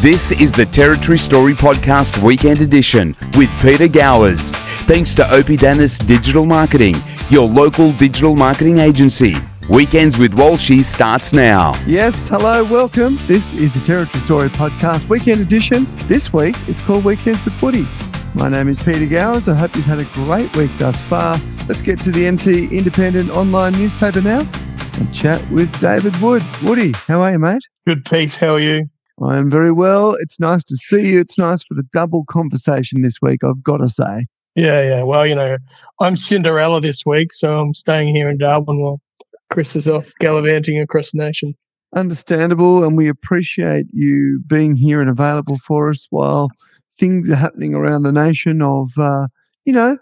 This is the Territory Story Podcast Weekend Edition with Peter Gowers. Thanks to Oppidanus Digital Marketing, your local digital marketing agency. Weekends with Walshy starts now. Yes, hello, welcome. This is the Territory Story Podcast Weekend Edition. This week, it's called Weekends with Woody. My name is Peter Gowers. I hope you've had a great week thus far. Let's get to the NT Independent online newspaper now and chat with David Wood. Woody, how are you, mate? Good, Pete. How are you? I am very well. It's nice to see you. It's nice for the double conversation this week, I've got to say. Yeah, yeah. Well, you know, I'm Cinderella this week, so I'm staying here in Darwin while Chris is off gallivanting across the nation. Understandable, and we appreciate you being here and available for us while things are happening around the nation of, uh, you know,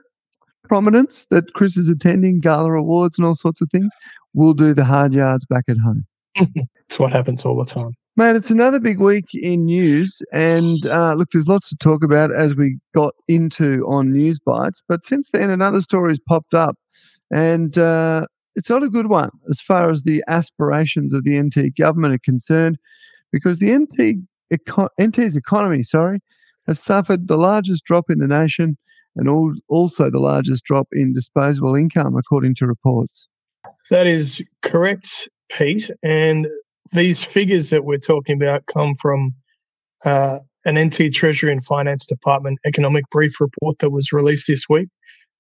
prominence that Chris is attending, gala awards and all sorts of things. We'll do the hard yards back at home. it's what happens all the time. Mate, it's another big week in news. And uh, look, there's lots to talk about as we got into on News Bites. But since then, another story has popped up. And uh, it's not a good one as far as the aspirations of the NT government are concerned, because the NT NT's economy, sorry, has suffered the largest drop in the nation and all, also the largest drop in disposable income, according to reports. That is correct, Pete. And these figures that we're talking about come from uh, an NT Treasury and Finance Department economic brief report that was released this week.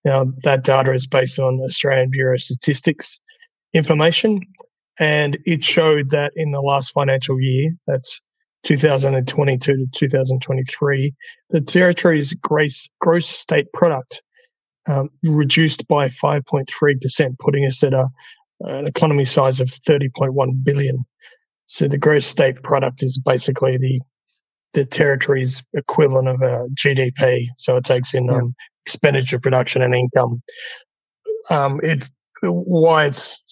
Now, that data is based on Australian Bureau of Statistics information, and it showed that in the last financial year, that's 2022 to 2023, the territory's gross, gross state product um, reduced by 5.3%, putting us at a, an economy size of 30.1 billion. So the gross state product is basically the the territory's equivalent of a GDP. So it takes in um, expenditure, production, and income. Um, it why it's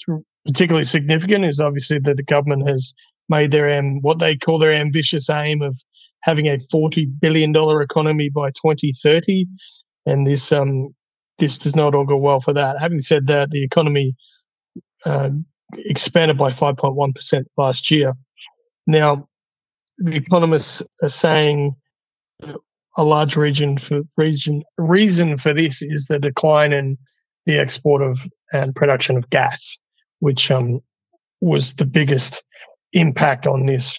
particularly significant is obviously that the government has made their um, what they call their ambitious aim of having a forty billion dollar economy by 2030, and this um this does not augur well for that. Having said that, the economy uh, expanded by 5.1% last year. Now, the economists are saying a large region for region reason for this is the decline in the export of and production of gas, which um, was the biggest impact on this.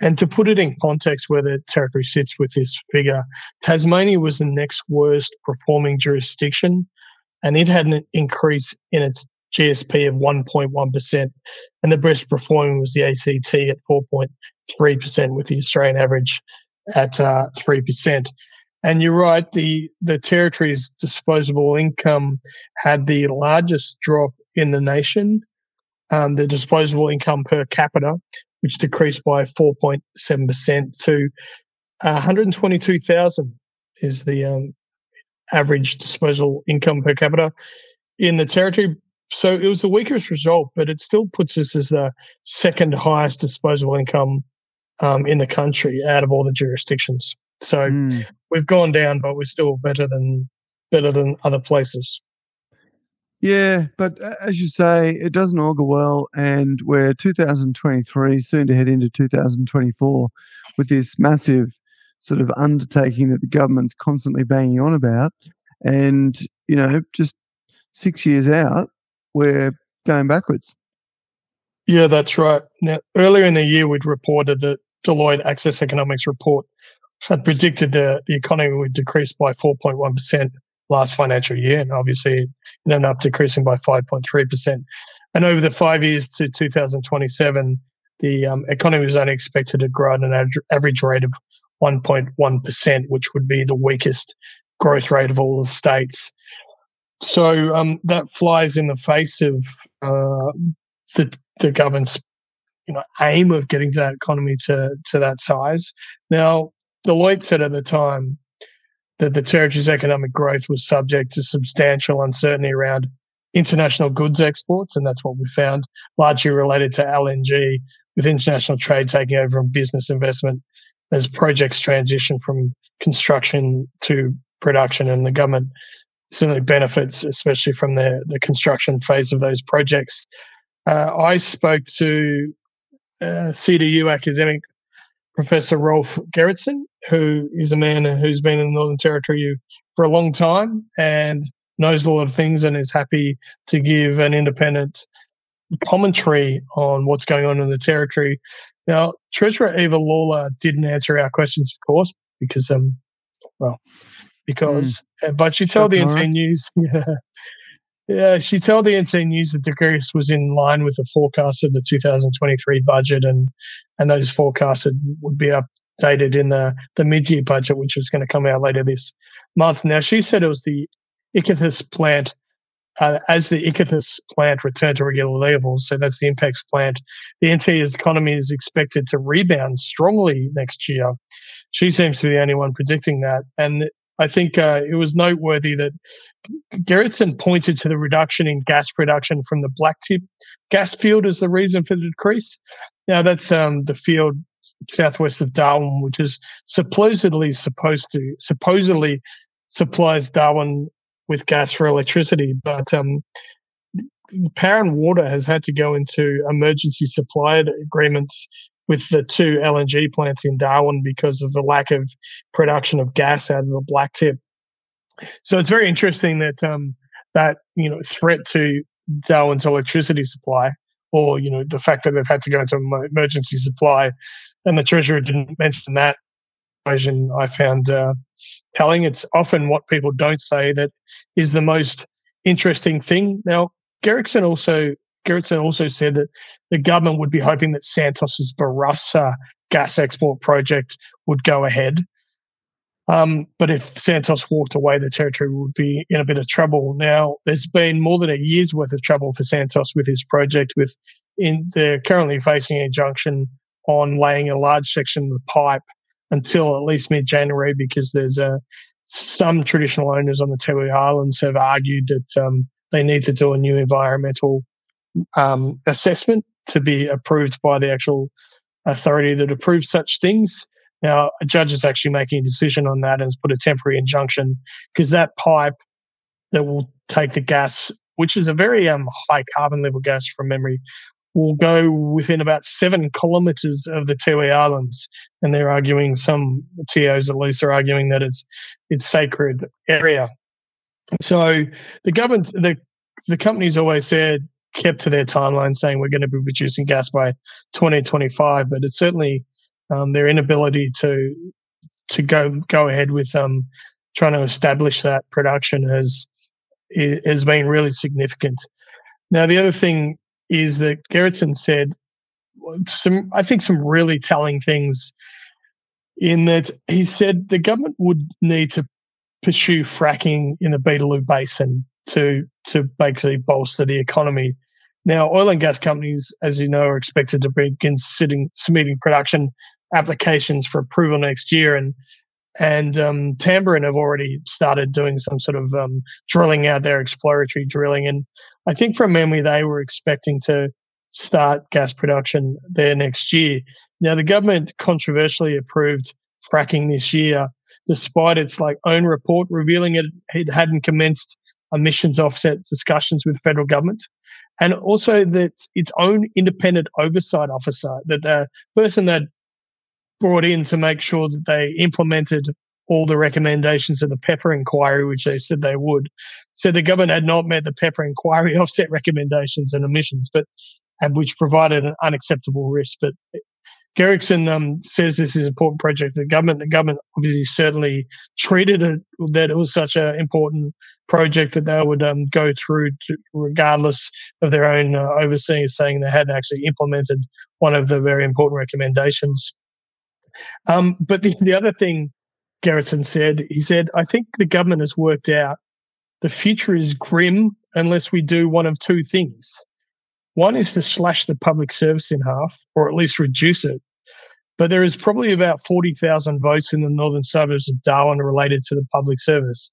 And to put it in context where the territory sits with this figure, Tasmania was the next worst performing jurisdiction, and it had an increase in its GSP of 1.1%, and the best performing was the ACT at 4.3%, with the Australian average at uh, 3%. And you're right, the, the territory's disposable income had the largest drop in the nation. Um, the disposable income per capita, which decreased by 4.7% to 122,000 is the um, average disposable income per capita in the territory so it was the weakest result, but it still puts us as the second highest disposable income um, in the country out of all the jurisdictions. So mm. we've gone down, but we're still better than better than other places. Yeah, but as you say, it doesn't augur well, and we're 2023, soon to head into 2024, with this massive sort of undertaking that the government's constantly banging on about, and you know, just six years out, we're going backwards. Yeah, that's right. Now, earlier in the year, we'd reported that Deloitte Access Economics report had predicted that the economy would decrease by 4.1% last financial year. And obviously, it ended up decreasing by 5.3%. And over the five years to 2027, the um, economy was only expected to grow at an average rate of 1.1%, which would be the weakest growth rate of all the states. So um, that flies in the face of uh, the the government's you know aim of getting that economy to to that size. Now, Deloitte said at the time that the territory's economic growth was subject to substantial uncertainty around international goods exports, and that's what we found, largely related to LNG, with international trade taking over and business investment as projects transition from construction to production, and the government certainly benefits, especially from the, the construction phase of those projects. Uh, I spoke to uh, CDU academic Professor Rolf Gerritsen, who is a man who's been in the Northern Territory for a long time and knows a lot of things and is happy to give an independent commentary on what's going on in the territory. Now, Treasurer Eva Lawler didn't answer our questions, of course, because um, well, because mm. but she told the NT News, yeah, yeah, she told the NT News that the decrease was in line with the forecast of the 2023 budget, and and those forecasts would be updated in the the mid-year budget, which was going to come out later this month. Now, she said it was the Ichthys plant uh, as the Ichthys plant returned to regular levels, so that's the Inpex plant, the NT's economy is expected to rebound strongly next year. She seems to be the only one predicting that. And I think uh, it was noteworthy that Gerritsen pointed to the reduction in gas production from the Blacktip gas field as the reason for the decrease. Now, that's um, the field southwest of Darwin, which is supposedly supposed to supposedly supplies Darwin with gas for electricity, but um, Power and Water has had to go into emergency supply agreements with the two LNG plants in Darwin because of the lack of production of gas out of the Blacktip. So it's very interesting that um, that you know threat to Darwin's electricity supply, or you know the fact that they've had to go into emergency supply, and the treasurer didn't mention that. Equation. I found uh, telling. It's often what people don't say that is the most interesting thing. Now, Gerritsen also Gerritsen also said that the government would be hoping that Santos's Barossa gas export project would go ahead. Um, but if Santos walked away, the territory would be in a bit of trouble. Now, there's been more than a year's worth of trouble for Santos with his project. With in they're currently facing an injunction on laying a large section of the pipe until at least mid January because there's a some traditional owners on the Tiwi Islands have argued that um, they need to do a new environmental um, assessment to be approved by the actual authority that approves such things. Now, a judge is actually making a decision on that and has put a temporary injunction because that pipe that will take the gas, which is a very um, high carbon level gas from memory, will go within about seven kilometres of the Tiwi Islands, and they're arguing some TOs at least are arguing that it's it's sacred area. So the government, the the companies always said kept to their timeline, saying we're going to be producing gas by 2025, but it's certainly um, their inability to to go go ahead with um, trying to establish that production has has been really significant. Now, the other thing is that Gerritsen said some, I think, some really telling things in that he said the government would need to pursue fracking in the Beetaloo Basin to to basically bolster the economy. Now, oil and gas companies, as you know, are expected to begin sitting, submitting production applications for approval next year, and and um, Tamboran have already started doing some sort of um, drilling out there, exploratory drilling. And I think from memory, they were expecting to start gas production there next year. Now, the government controversially approved fracking this year, despite its like own report revealing it, it hadn't commenced emissions offset discussions with federal government. And also that its own independent oversight officer, that the person that brought in to make sure that they implemented all the recommendations of the Pepper inquiry, which they said they would. So the government had not met the Pepper inquiry offset recommendations and emissions, but and which provided an unacceptable risk. But Gerritsen um, says this is an important project. The government, the government obviously certainly treated it that it was such an important project that they would um, go through to, regardless of their own uh, overseers saying they hadn't actually implemented one of the very important recommendations. Um, but the, the other thing Gerritsen said, he said, I think the government has worked out the future is grim unless we do one of two things. One is to slash the public service in half, or at least reduce it. But there is probably about 40,000 votes in the northern suburbs of Darwin related to the public service.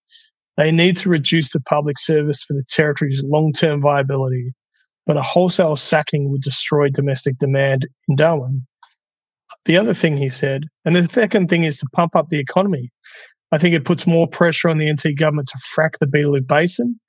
They need to reduce the public service for the territory's long term viability, but a wholesale sacking would destroy domestic demand in Darwin. The other thing he said, and the second thing is to pump up the economy. I think it puts more pressure on the NT government to frack the Beetaloo Basin,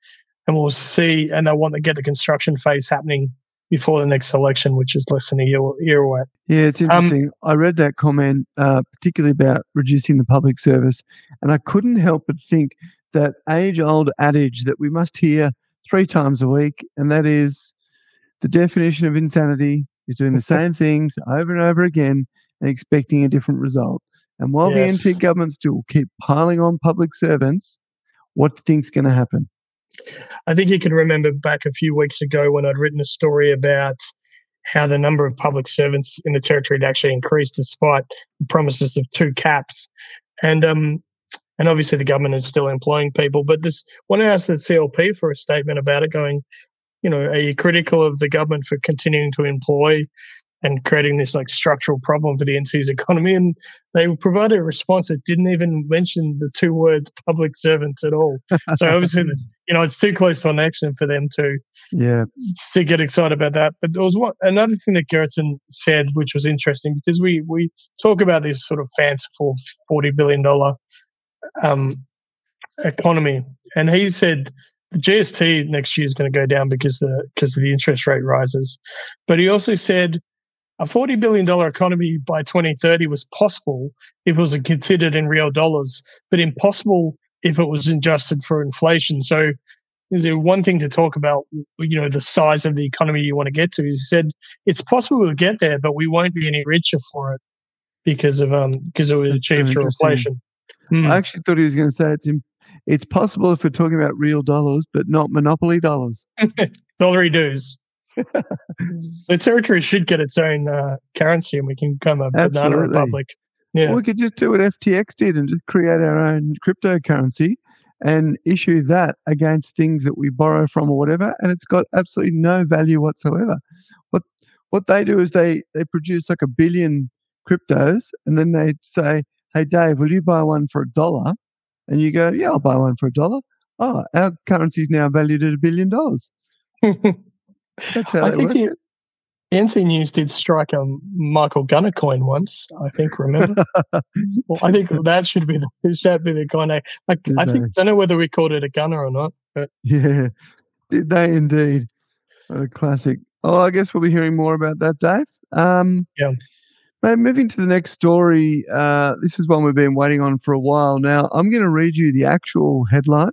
and we'll see. And they want to get the construction phase happening before the next election, which is less than a year, year away. Yeah, it's um, interesting. Um, I read that comment, uh, particularly about reducing the public service, and I couldn't help but think that age old adage that we must hear three times a week, and that is the definition of insanity is doing the same things over and over again and expecting a different result. And while yes. the NT government still keep piling on public servants, what do you think's going to happen? I think you can remember back a few weeks ago when I'd written a story about how the number of public servants in the territory had actually increased despite the promises of two caps. And um, and obviously the government is still employing people. But this when I asked the CLP for a statement about it, going, you know, are you critical of the government for continuing to employ and creating this like structural problem for the NT's economy. And they provided a response that didn't even mention the two words public servants at all. So obviously, you know, it's too close to an action for them to yeah to get excited about that. But there was one another thing that Gerritsen said, which was interesting because we we talk about this sort of fanciful forty billion dollar um, economy, and he said the GST next year is going to go down because the because of the interest rate rises. But he also said a $40 billion economy by 2030 was possible if it was considered in real dollars, but impossible if it was adjusted for inflation. So is there one thing to talk about, you know, the size of the economy you want to get to? He said it's possible to get there, but we won't be any richer for it because of um because it was That's achieved through inflation. Mm. I actually thought he was going to say it's in, it's possible if we're talking about real dollars, but not monopoly dollars. Dollary dues the territory should get its own uh, currency, and we can become a Absolutely. banana republic. Yeah, we could just do what FTX did and just create our own cryptocurrency and issue that against things that we borrow from or whatever, and it's got absolutely no value whatsoever. What what they do is they they produce like a billion cryptos, and then they say, "Hey, Dave, will you buy one for a dollar?" And you go, "Yeah, I'll buy one for a dollar." Oh, our currency is now valued at a billion dollars. That's how I think you, NT News did strike a Michael Gunner coin once. I think. Remember? well, I think that should be the should be the coin. I, I, I think I don't know whether we called it a gunner or not. But yeah, did they indeed? What a classic. Oh, I guess we'll be hearing more about that, Dave. Um, yeah. Moving to the next story. Uh, this is one we've been waiting on for a while now. I'm going to read you the actual headline,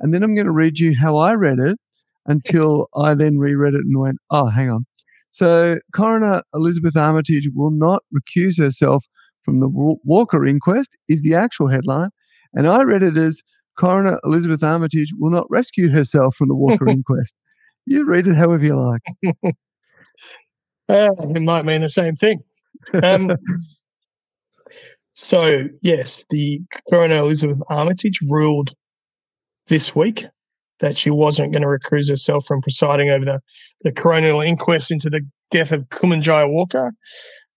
and then I'm going to read you how I read it until I then reread it and went, oh, hang on. So, coroner Elisabeth Armitage will not recuse herself from the Walker inquest, is the actual headline. And I read it as Coroner Elisabeth Armitage will not rescue herself from the Walker inquest. You read it however you like. Uh, it might mean the same thing. Um, so, yes, the Coroner Elisabeth Armitage ruled this week that she wasn't going to recuse herself from presiding over the, the coronial inquest into the death of Kumanjaya Walker.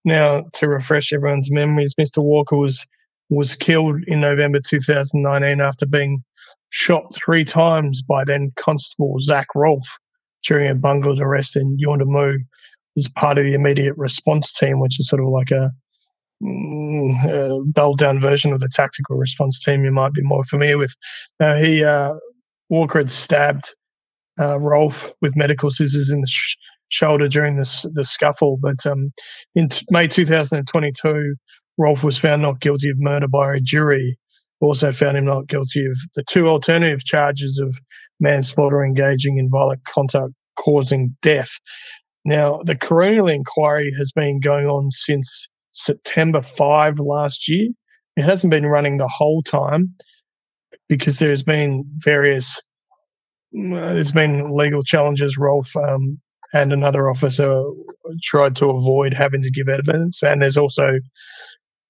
Now, to refresh everyone's memories, Mr. Walker was was killed in November 2019 after being shot three times by then Constable Zach Rolfe during a bungled arrest in Yuendumu as part of the immediate response team, which is sort of like a, mm, a dulled down version of the tactical response team you might be more familiar with. Now, he uh, Walker had stabbed uh, Rolfe with medical scissors in the sh- shoulder during this the scuffle. But um, in t- May 2022, Rolfe was found not guilty of murder by a jury. Also found him not guilty of the two alternative charges of manslaughter, engaging in violent contact, causing death. Now, the coronial inquiry has been going on since September 5 last year. It hasn't been running the whole time because there's been various there's been legal challenges. Rolfe um, and another officer tried to avoid having to give evidence, and there's also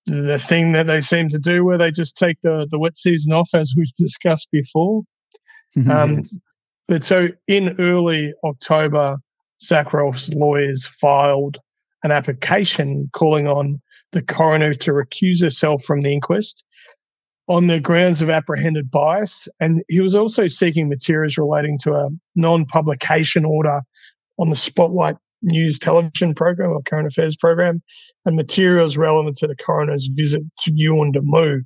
the thing that they seem to do where they just take the the wet season off, as we've discussed before. Um, but so in early October, Zach Rolfe's lawyers filed an application calling on the coroner to recuse herself from the inquest on the grounds of apprehended bias. And he was also seeking materials relating to a non publication order on the Spotlight News television program or current affairs program and materials relevant to the coroner's visit to Yuendumu.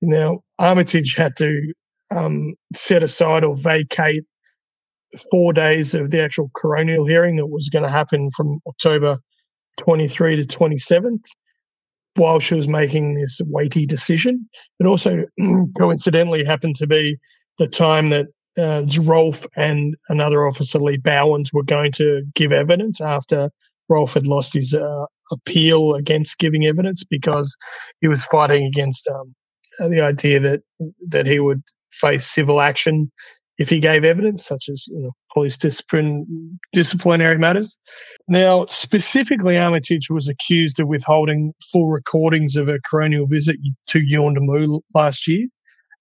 Now, Armitage had to um, set aside or vacate four days of the actual coronial hearing that was going to happen from October 23 to 27th while she was making this weighty decision. It also coincidentally happened to be the time that uh, Rolfe and another officer, Lee Bauwens, were going to give evidence after Rolfe had lost his uh, appeal against giving evidence because he was fighting against um, the idea that that he would face civil action if he gave evidence, such as you know, police discipline, disciplinary matters. Now, specifically, Armitage was accused of withholding full recordings of a coronial visit to Yuendumu last year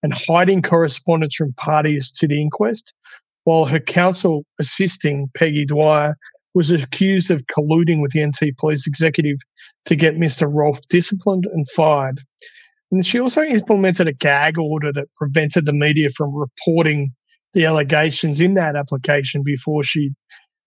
and hiding correspondence from parties to the inquest, while her counsel assisting Peggy Dwyer was accused of colluding with the NT police executive to get Mr. Rolfe disciplined and fired. And she also implemented a gag order that prevented the media from reporting the allegations in that application before she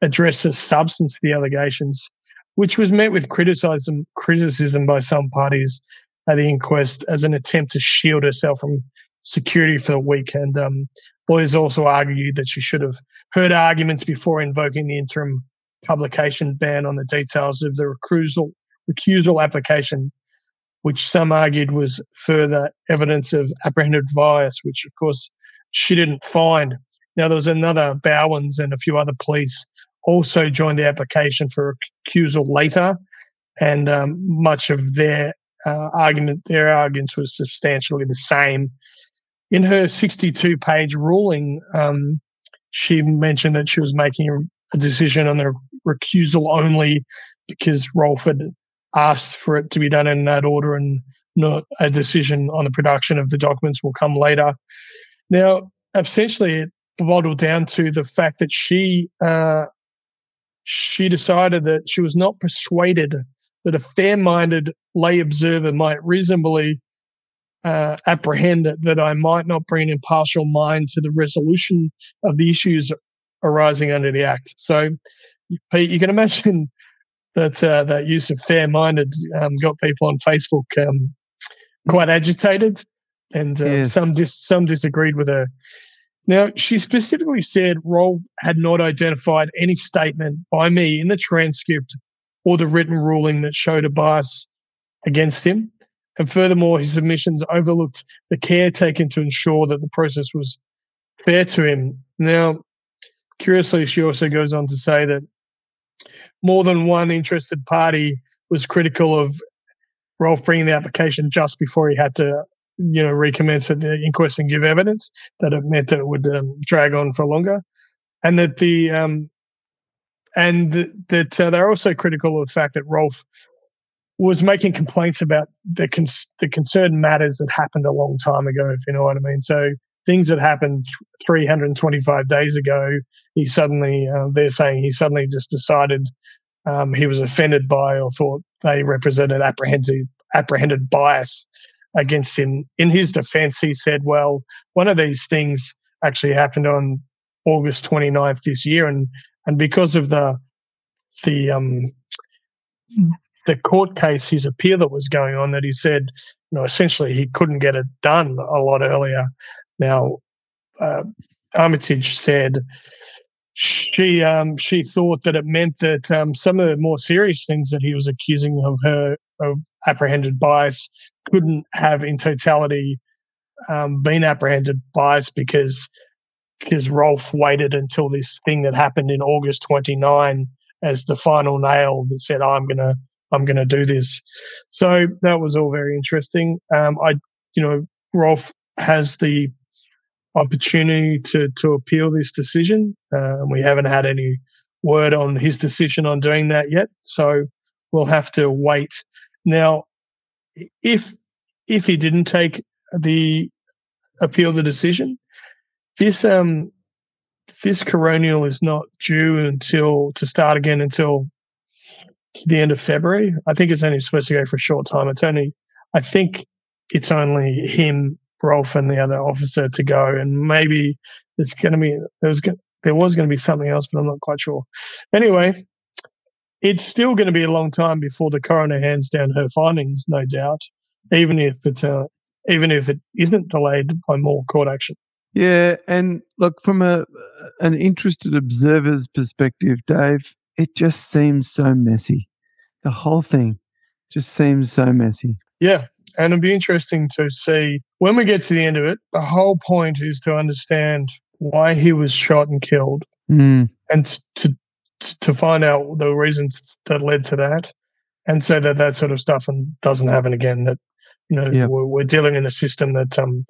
addressed the substance of the allegations, which was met with criticism criticism by some parties at the inquest as an attempt to shield herself from security for the week. And um, lawyers also argued that she should have heard arguments before invoking the interim publication ban on the details of the recusal, recusal application, which some argued was further evidence of apprehended bias, which of course she didn't find. Now, there was another Bauwens and a few other police also joined the application for recusal later, and um, much of their uh, argument, their arguments was substantially the same. In her 62 page ruling, um, she mentioned that she was making a decision on the recusal only because Rolfe had asked for it to be done in that order and not a decision on the production of the documents will come later. Now, essentially, it boiled down to the fact that she uh, she decided that she was not persuaded that a fair-minded lay observer might reasonably uh, apprehend that I might not bring an impartial mind to the resolution of the issues arising under the Act. So, Pete, you can imagine that uh, that use of fair-minded um, got people on Facebook um, quite agitated, and uh, yes. some dis- some disagreed with her. Now, she specifically said Rolfe had not identified any statement by me in the transcript or the written ruling that showed a bias against him. And furthermore, his submissions overlooked the care taken to ensure that the process was fair to him. Now, curiously, she also goes on to say that more than one interested party was critical of Rolfe bringing the application just before he had to, you know, recommence at the inquest and give evidence. That it meant that it would um, drag on for longer, and that the um, and th- that uh, they're also critical of the fact that Rolfe was making complaints about the cons- the concerned matters that happened a long time ago, if you know what I mean. So things that happened 325 days ago, he suddenly uh, they're saying he suddenly just decided um, he was offended by or thought they represented apprehended apprehended bias against him. In his defense, he said, "Well, one of these things actually happened on August 29th this year, and and because of the the um, the court case, his appeal that was going on, that he said, you know, essentially he couldn't get it done a lot earlier. Now, uh, Armitage said she um, she thought that it meant that um, some of the more serious things that he was accusing of her of apprehended bias couldn't have in totality um, been apprehended bias because because Rolfe waited until this thing that happened in August 29 as the final nail that said I'm gonna I'm to do this. So that was all very interesting. Um, I, you know, Rolfe has the opportunity to to appeal this decision. Uh, we haven't had any word on his decision on doing that yet, so we'll have to wait. Now, if if he didn't take the appeal the decision, this um this coronial is not due until to start again until the end of February. I think it's only supposed to go for a short time. It's only, I think it's only him, Rolfe, and the other officer to go, and maybe there's going to be there was there was going to be something else, but I'm not quite sure. Anyway, it's still going to be a long time before the coroner hands down her findings, no doubt, even if it's uh, even if it isn't delayed by more court action. Yeah, and look from a an interested observer's perspective, Dave, it just seems so messy. The whole thing just seems so messy. Yeah, and it'll be interesting to see when we get to the end of it. The whole point is to understand why he was shot and killed, Mm, and to to find out the reasons that led to that, and so that that sort of stuff and doesn't happen again. That you know Yeah. we're, we're dealing in a system that um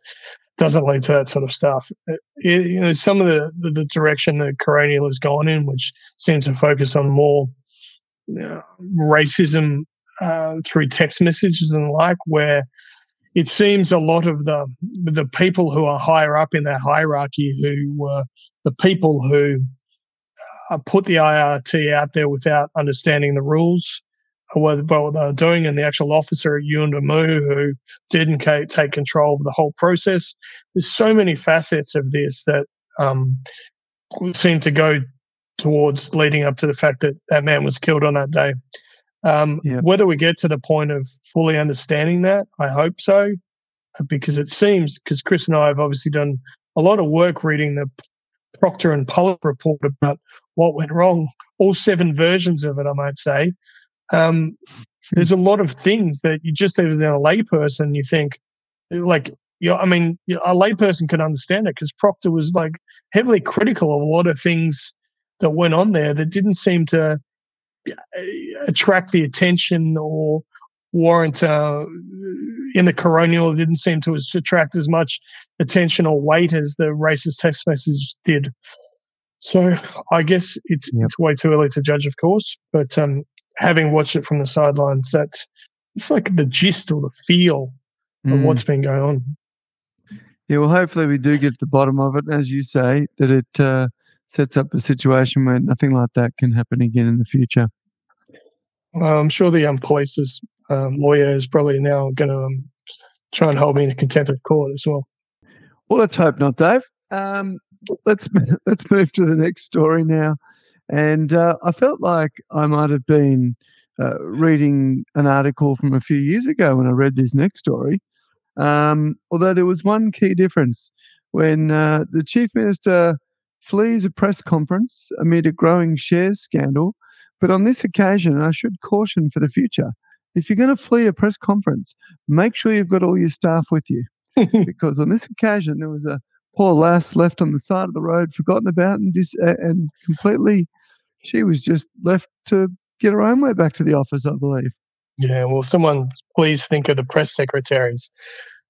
doesn't lead to that sort of stuff. Uh, You know, some of the, the, the direction that Coronial has gone in, which seems to focus on more uh, racism uh, through text messages and the like, where it seems a lot of the the people who are higher up in that hierarchy, who were the people who put the IRT out there without understanding the rules, or what, what they were doing, and the actual officer at Yuendumu who didn't take control of the whole process. There's so many facets of this that um, seem to go towards leading up to the fact that that man was killed on that day. Um, Yeah. Whether we get to the point of fully understanding that, I hope so, because it seems because Chris and I have obviously done a lot of work reading the Proctor and Pollock report about what went wrong, all seven versions of it, I might say. Um, there's a lot of things that you just even as a layperson, you think, like, you know, I mean, a layperson can understand it because Proctor was like heavily critical of a lot of things that went on there that didn't seem to uh, attract the attention or warrant uh, in the coronial. Didn't seem to attract as much attention or weight as the racist text message did. So I guess it's Yep. it's way too early to judge, of course. But um, having watched it from the sidelines, that's it's like the gist or the feel of mm. what's been going on. Yeah, well, hopefully we do get to the bottom of it, as you say, that it uh, sets up a situation where nothing like that can happen again in the future. Uh, I'm sure the um, police's um, lawyer is probably now going to um, try and hold me in contempt of court as well. Well, let's hope not, Dave. Um, let's let's move to the next story now. And uh, I felt like I might have been uh, reading an article from a few years ago when I read this next story. Um, although there was one key difference when uh, the chief minister flees a press conference amid a growing shares scandal. But on this occasion, and I should caution for the future, if you're going to flee a press conference, make sure you've got all your staff with you because on this occasion there was a poor lass left on the side of the road, forgotten about, and dis- and completely, she was just left to get her own way back to the office, I believe. Yeah, well, someone please think of the press secretaries.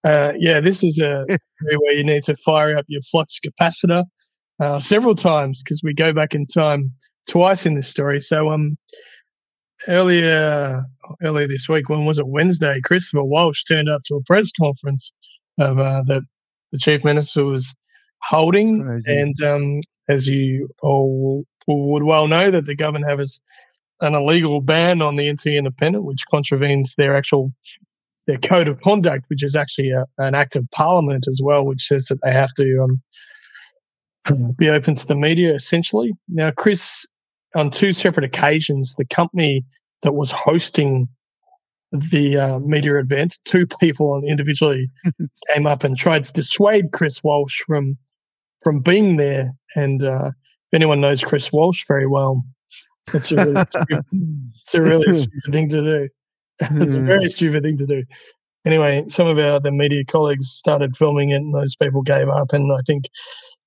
Uh, yeah, this is a where you need to fire up your flux capacitor uh, several times because we go back in time twice in this story. So, um, earlier earlier this week, when was it Wednesday? Christopher Walsh turned up to a press conference of uh, that the chief minister was holding, Crazy. and um, as you all would well know, that the government has an illegal ban on the NT Independent, which contravenes their actual their code of conduct, which is actually a, an act of parliament as well, which says that they have to um, be open to the media. Essentially, now Chris, on two separate occasions, the company that was hosting the uh, media event, two people individually came up and tried to dissuade Chris Walsh from from being there. And uh, if anyone knows Chris Walsh very well, it's a really stupid, it's a really stupid thing to do. it's a very stupid thing to do. Anyway, some of our the media colleagues started filming it, and those people gave up. And I think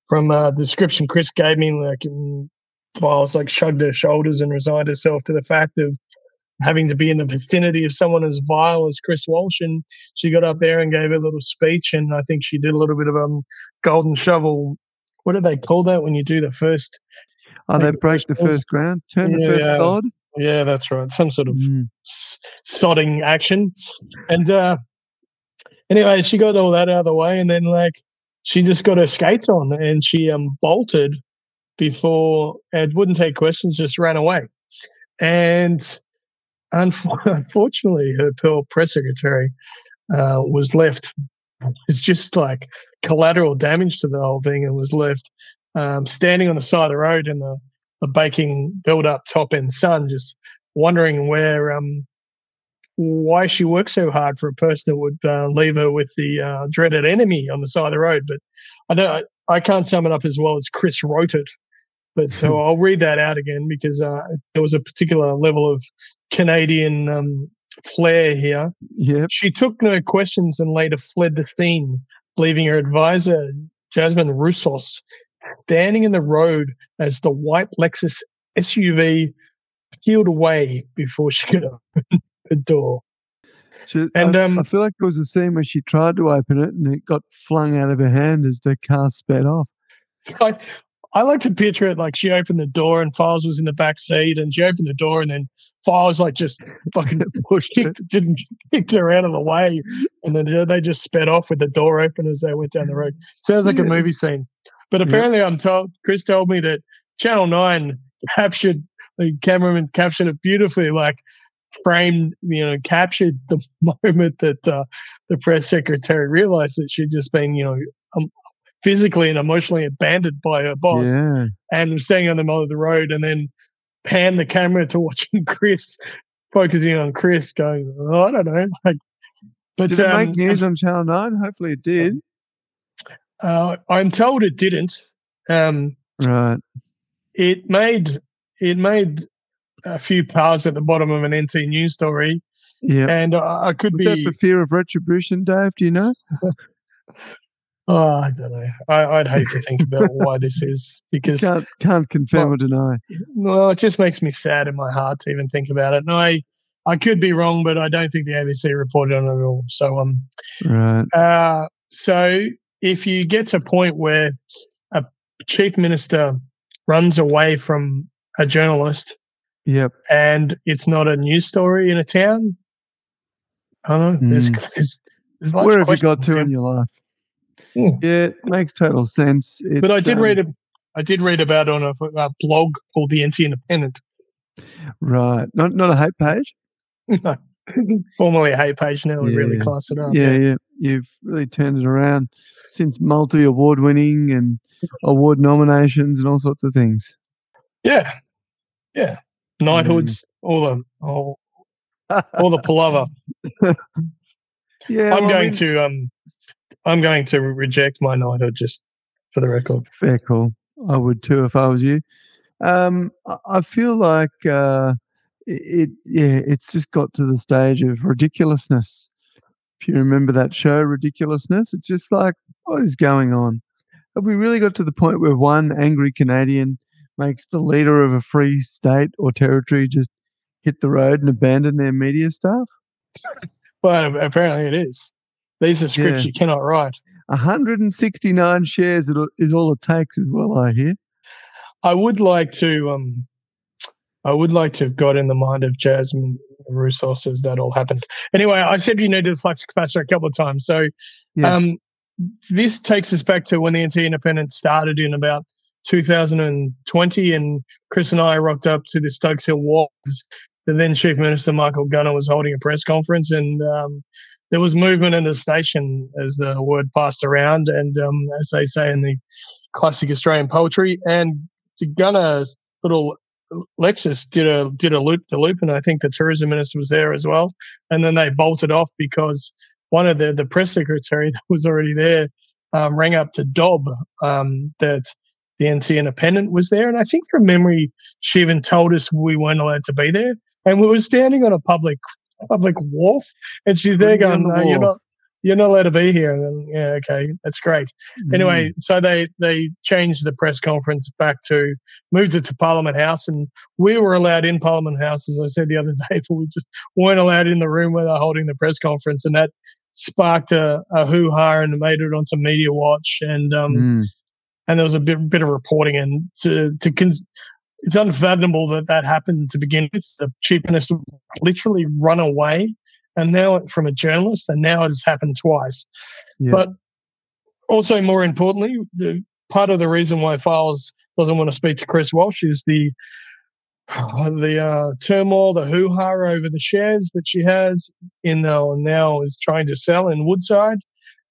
from uh, the description Chris gave me, like mm, Fyles like shrugged her shoulders and resigned herself to the fact of having to be in the vicinity of someone as vile as Chris Walsh. And she got up there and gave a little speech, and I think she did a little bit of um golden shovel. What do they call that when you do the first? Oh, they the break first the first ground, turn the Yeah, first yeah. sod. Yeah, that's right. Some sort of Mm. s- sodding action. And uh anyway, she got all that out of the way and then like she just got her skates on and she um bolted before and wouldn't take questions, just ran away. And unfortunately her poor press secretary uh was left it's just like collateral damage to the whole thing and was left um, standing on the side of the road in the, the baking build up top end sun, just wondering where um why she worked so hard for a person that would uh, leave her with the uh, dreaded enemy on the side of the road. But I don't. I can't sum it up as well as Chris wrote it. But so I'll read that out again because uh, there was a particular level of Canadian um, flair here. Yep. She took no questions and later fled the scene, leaving her advisor, Jasmine Roussos, standing in the road as the white Lexus SUV peeled away before she could open the door. She, And, I, um, I feel like there was a scene where she tried to open it and it got flung out of her hand as the car sped off. I, I like to picture it like she opened the door and Fyles was in the back seat, and she opened the door and then Fyles like just fucking Pushed it. kicked, didn't kicked her out of the way, and then they just sped off with the door open as they went down the road. Sounds like a movie scene. But Yeah. apparently, I'm told Chris told me that Channel Nine captured the cameraman captured it beautifully, like framed, you know, captured the moment that uh, the press secretary realized that she'd just been, you know, um, physically and emotionally abandoned by her boss Yeah. and was staying on the middle of the road and then pan the camera to watching Chris, focusing on Chris, going, oh, I don't know. Like, but Did it um, make news on Channel 9? Hopefully it did. uh, I'm told it didn't. Um, Right. it made it made a few pars at the bottom of an NT news story, Yeah. and I, I could Was that be. for fear of retribution, Dave? Do you know? oh, I don't know. I, I'd hate to think about why this is because Can't can't confirm or deny. well, it just makes me sad in my heart to even think about it. And I I could be wrong, but I don't think the ABC reported on it at all. So um, Right. Uh, so if you get to a point where a chief minister runs away from a journalist Yep. and it's not a news story in a town, I don't know. There's, there's, there's Where have you got to in your life? Yeah, it makes total sense. But I did um, read a, I did read about it on a, a blog called the NT Independent, Right. Not not a hate page. no, formerly a hate page. Now we really Yeah. class it up. yeah, yeah. You've really turned it around since multi award winning and award nominations and all sorts of things. yeah, yeah. Knighthoods, all the all, all the palaver. Yeah. I'm well, I going mean, to um, I'm going to reject my knighthood just for the record. Fair call. I would too if I was you. Um, I- feel like uh, it. Yeah, it's just got to the stage of ridiculousness. If you remember that show, Ridiculousness, it's just like, what is going on? Have we really got to the point where one angry Canadian makes the leader of a free state or territory just hit the road and abandon their media staff? Well, apparently it is. These are scripts Yeah. you cannot write. 169 shares is all- it takes, as well, I hear. I would like to um, I would like to have got in the mind of Jasmine Roussos as that all happened. Anyway, I said you needed the flux capacitor a couple of times. So Yes. um, this takes us back to when the NT Independent started in about 2020, and Chris and I rocked up to the Stokes Hill Wharf. The then Chief Minister Michael Gunner was holding a press conference, and um, there was movement in the station as the word passed around, and um, as they say in the classic Australian poetry, and the Gunner's little Lexus did a did a loop the loop, and I think the tourism minister was there as well. And then they bolted off because one of the the press secretary that was already there um, rang up to Dob um, that the NT Independent was there, and I think from memory she even told us we weren't allowed to be there, and we were standing on a public public Wolf? and she's there Bring going, the no, "You're not." You're not allowed to be here. And then, yeah, okay, that's great. Anyway, so they they changed the press conference back to moved it to Parliament House, and we were allowed in Parliament House, as I said the other day, but we just weren't allowed in the room where they're holding the press conference, and that sparked a, a hoo ha and made it onto Media Watch, and um, Mm. and there was a bit bit of reporting, and to to cons- it's unfathomable that that happened to begin with. The chief minister literally run away, and now from a journalist, and now it has happened twice. Yeah. But also, more importantly, the part of the reason why Fyles doesn't want to speak to Chris Walsh is the the uh, turmoil, the hoo ha over the shares that she has in uh, now is trying to sell in Woodside,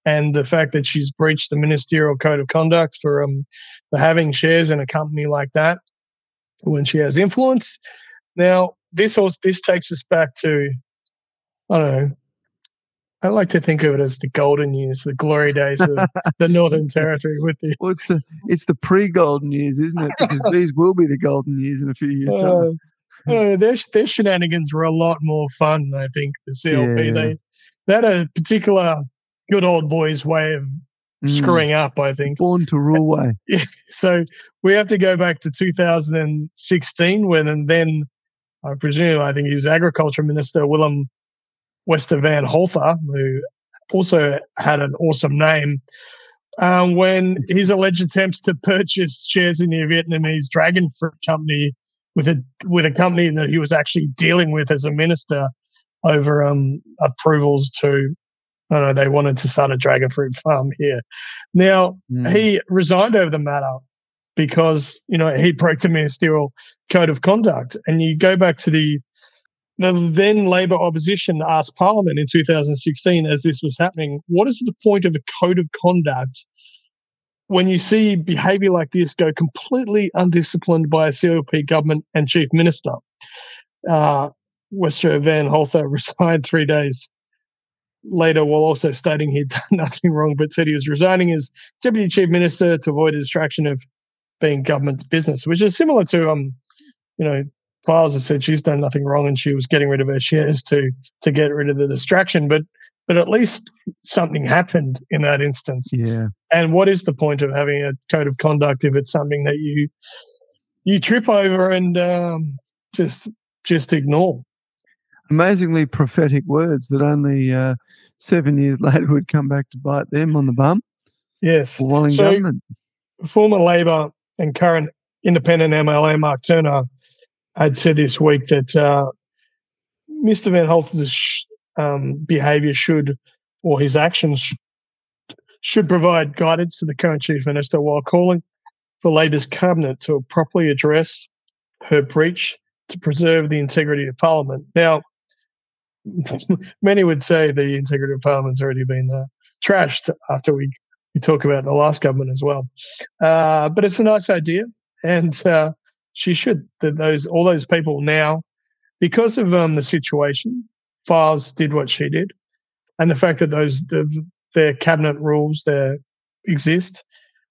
and the fact that she's breached the ministerial code of conduct for um for having shares in a company like that when she has influence. Now, this also this takes us back to I don't know. I like to think of it as the golden years, the glory days of the Northern Territory with the. Well, it's the it's the pre-golden years, isn't it? Because these will be the golden years in a few years' time. Uh, uh, their, their shenanigans were a lot more fun, I think. The CLP Yeah. they they had a particular good old boys way of Mm. screwing up. I think Born to rule way. so. We have to go back to 2016 when and then I presume I think he was Agriculture Minister Willem Westra van Holthe, who also had an awesome name. Um, when his alleged attempts to purchase shares in the Vietnamese dragon fruit company with a with a company that he was actually dealing with as a minister over um, approvals to, I don't know, they wanted to start a dragon fruit farm here. Now Mm. he resigned over the matter because you know he broke the ministerial code of conduct. And you go back to the the then Labor opposition asked Parliament in 2016, as this was happening, what is the point of a code of conduct when you see behaviour like this go completely undisciplined by a CLP government and chief minister? Uh, Westra Van Holthe resigned three days later while also stating he'd done nothing wrong, but said he was resigning as deputy chief minister to avoid a distraction of being government business, which is similar to um, you know, Fyles has said she's done nothing wrong and she was getting rid of her shares to to get rid of the distraction, but but at least something happened in that instance. Yeah. And what is the point of having a code of conduct if it's something that you you trip over and um, just just ignore? Amazingly prophetic words that only uh, seven years later would come back to bite them on the bum Yes. while in So- government. former Labor and current independent MLA Mark Turner had said this week that uh, Mr. Van sh- um, behaviour should, or his actions sh- should provide guidance to the current Chief Minister while calling for Labor's cabinet to properly address her breach to preserve the integrity of Parliament. Now, many would say the integrity of Parliament's already been uh, trashed after we, we talk about the last government as well. Uh, but it's a nice idea, and uh, she should. That those all those people now, because of um, the situation, Fyles did what she did, and the fact that those the, their cabinet rules there exist,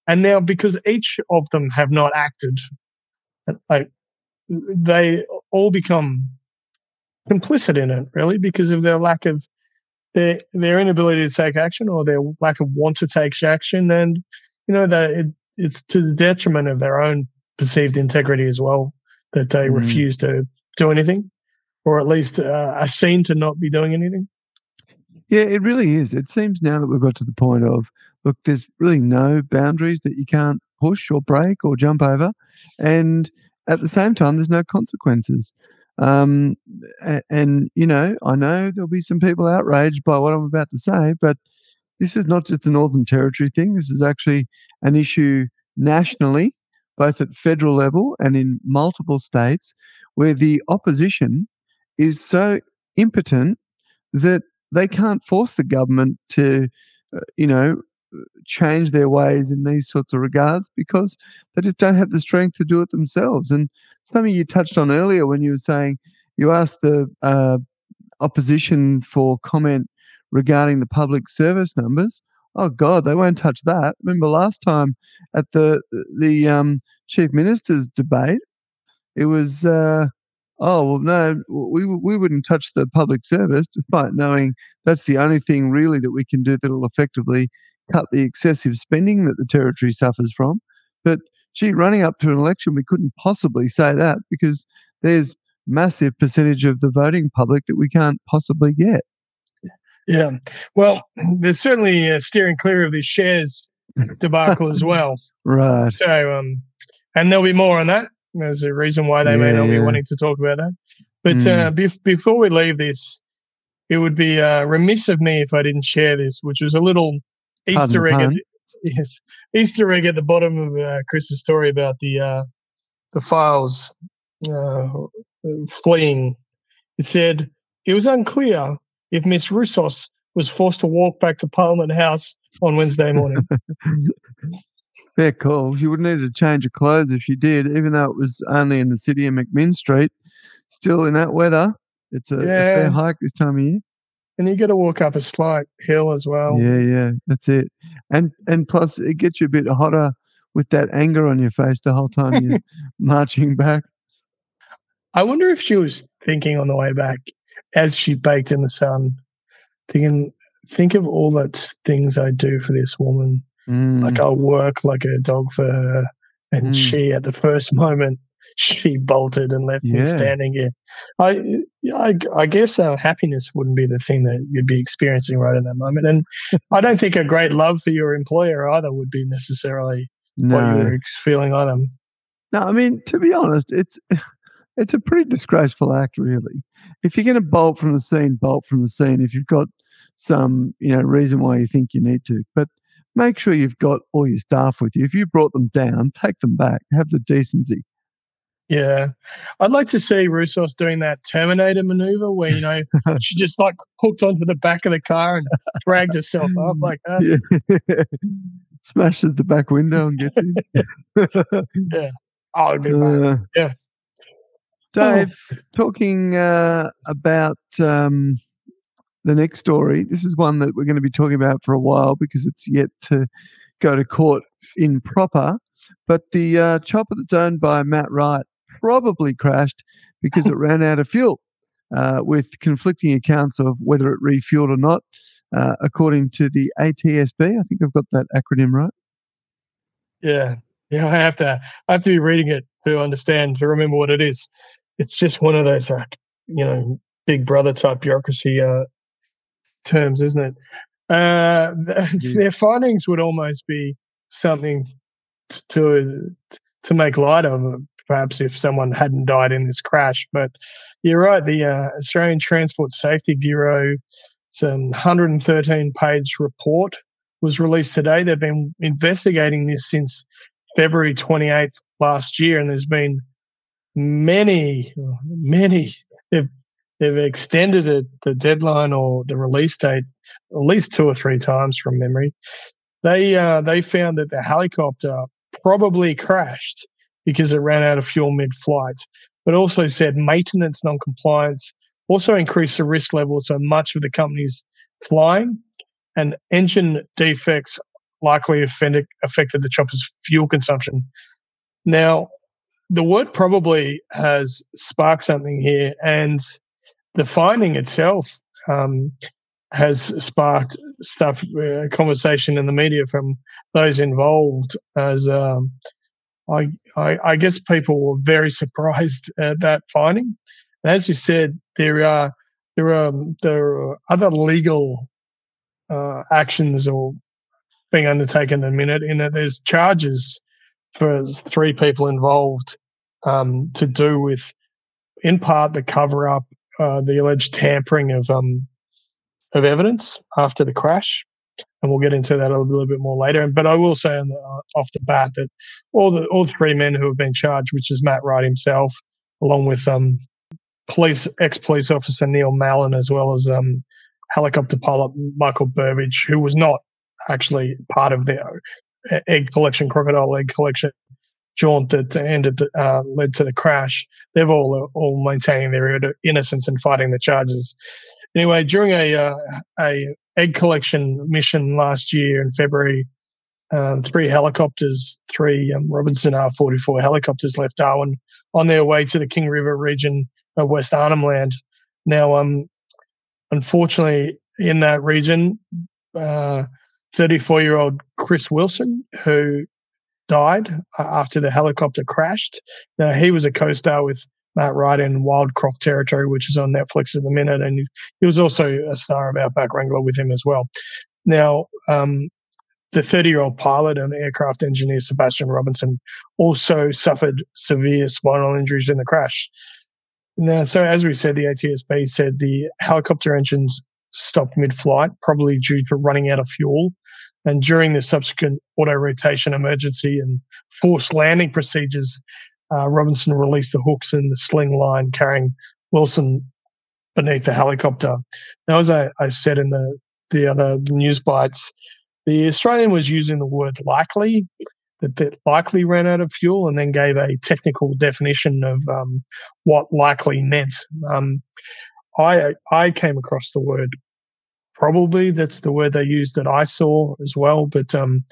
and now because each of them have not acted, like they all become complicit in it, really, because of their lack of their their inability to take action or their lack of want to take action, and you know that it, it's to the detriment of their own perceived integrity as well that they Mm. refuse to do anything, or at least uh, are seen to not be doing anything. Yeah, it really is. It seems now that we've got to the point of look, there's really no boundaries that you can't push or break or jump over, and at the same time, there's no consequences. Um, a- and you know, I know there'll be some people outraged by what I'm about to say, but this is not just a Northern Territory thing. This is actually an issue nationally, both at federal level and in multiple states, where the opposition is so impotent that they can't force the government to, uh, you know, change their ways in these sorts of regards because they just don't have the strength to do it themselves. And something you touched on earlier when you were saying you asked the uh, opposition for comment regarding the public service numbers. Oh God, they won't touch that. Remember last time at the the um, chief minister's debate, it was. Uh, Oh well, no, we we wouldn't touch the public service, despite knowing that's the only thing really that we can do that will effectively cut the excessive spending that the territory suffers from. But gee, running up to an election, we couldn't possibly say that because there's massive percentage of the voting public that we can't possibly get. Yeah, well, there's certainly uh, steering clear of this shares debacle as well. Right. So, um, and there'll be more on that. There's a reason why they may Yeah, not be wanting to talk about that. But Mm. uh, bef- before we leave this, it would be uh, remiss of me if I didn't share this, which was a little Easter egg. At the, yes, Easter egg at the bottom of uh, Chris's story about the uh, the Fyles uh, fleeing. It said it was unclear if Miss Roussos was forced to walk back to Parliament House on Wednesday morning. Fair call. She wouldn't need to change her clothes if she did, even though it was only in the city of McMinn Street. Still in that weather, it's a, a fair hike this time of year. And you got to walk up a slight hill as well. Yeah, yeah, that's it. And and plus, it gets you a bit hotter with that anger on your face the whole time you're marching back. I wonder if she was thinking on the way back as she baked in the sun, thinking, think of all the things I do for this woman. Mm. Like I'll work like a dog for her. And Mm. she, at the first moment, she bolted and left me standing here. I, I, I guess uh, happiness wouldn't be the thing that you'd be experiencing right in that moment. And I don't think a great love for your employer either would be necessarily what you no, were ex- feeling either. no. I mean, to be honest, it's it's a pretty disgraceful act, really. If you're going to bolt from the scene, bolt from the scene. If you've got some, you know, reason why you think you need to, but make sure you've got all your staff with you. If you brought them down, take them back. Have the decency. Yeah. I'd like to see Roussos doing that Terminator maneuver where, you know, she just like hooked onto the back of the car and dragged herself up like that. Yeah. Smashes the back window and gets in. Yeah. Oh, it'd be. Uh, Yeah. Dave, talking uh, about um, the next story. This is one that we're going to be talking about for a while because it's yet to go to court in proper. But the uh, chopper that's owned by Matt Wright probably crashed because it ran out of fuel, uh, with conflicting accounts of whether it refueled or not. Uh, according to the ATSB, I think I've got that acronym right. Yeah. Yeah. I have to, I have to be reading it to understand, to remember what it is. It's just one of those, uh, you know, big brother type bureaucracy uh, terms, isn't it? Uh, Yes. Their findings would almost be something to to make light of, perhaps if someone hadn't died in this crash. But you're right. The uh, Australian Transport Safety Bureau, it's a 113 page report, was released today. They've been investigating this since February 28th last year, and there's been many, many. They've they've extended it, the deadline or the release date at least two or three times from memory. They uh, they found that the helicopter probably crashed because it ran out of fuel mid-flight, but also said maintenance non-compliance also increased the risk level so much of the company's flying, and engine defects likely offended, affected the chopper's fuel consumption. Now, the word probably has sparked something here, and the finding itself um, has sparked stuff, uh, conversation in the media from those involved. As um, I, I, I guess people were very surprised at that finding. And as you said, there are there are there are other legal uh, actions or being undertaken at the minute. In that there's charges for three people involved um, to do with, in part, the cover up, uh, the alleged tampering of um, of evidence after the crash, and we'll get into that a little bit more later. But I will say the, uh, off the bat that all the all three men who have been charged, which is Matt Wright himself, along with um, police ex police officer Neil Mellon, as well as um, helicopter pilot Michael Burbidge, who was not actually part of the uh, egg collection, crocodile egg collection jaunt that ended uh, led to the crash. They've all uh, all maintaining their innocence and fighting the charges. Anyway, during a uh, a egg collection mission last year in February, um, three helicopters, three um, Robinson R44 helicopters left Darwin on their way to the King River region of West Arnhem Land. Now, um, unfortunately, in that region, 34 year old Chris Wilson, who died uh, after the helicopter crashed. Now, he was a co star with Matt Wright in Wild Croc Territory, which is on Netflix at the minute. And he was also a star of Outback Wrangler with him as well. Now, um, the 30 year old pilot and aircraft engineer Sebastian Robinson also suffered severe spinal injuries in the crash. Now, so as we said, the ATSB said the helicopter engines stopped mid flight, probably due to running out of fuel. And during the subsequent auto rotation emergency and forced landing procedures, uh, Robinson released the hooks and the sling line carrying Wilson beneath the helicopter. Now, as I, I said in the, the other news bites, the Australian was using the word likely, that that likely ran out of fuel, and then gave a technical definition of um, what likely meant. Um, I I came across the word probably that's the word they used that I saw as well. But um,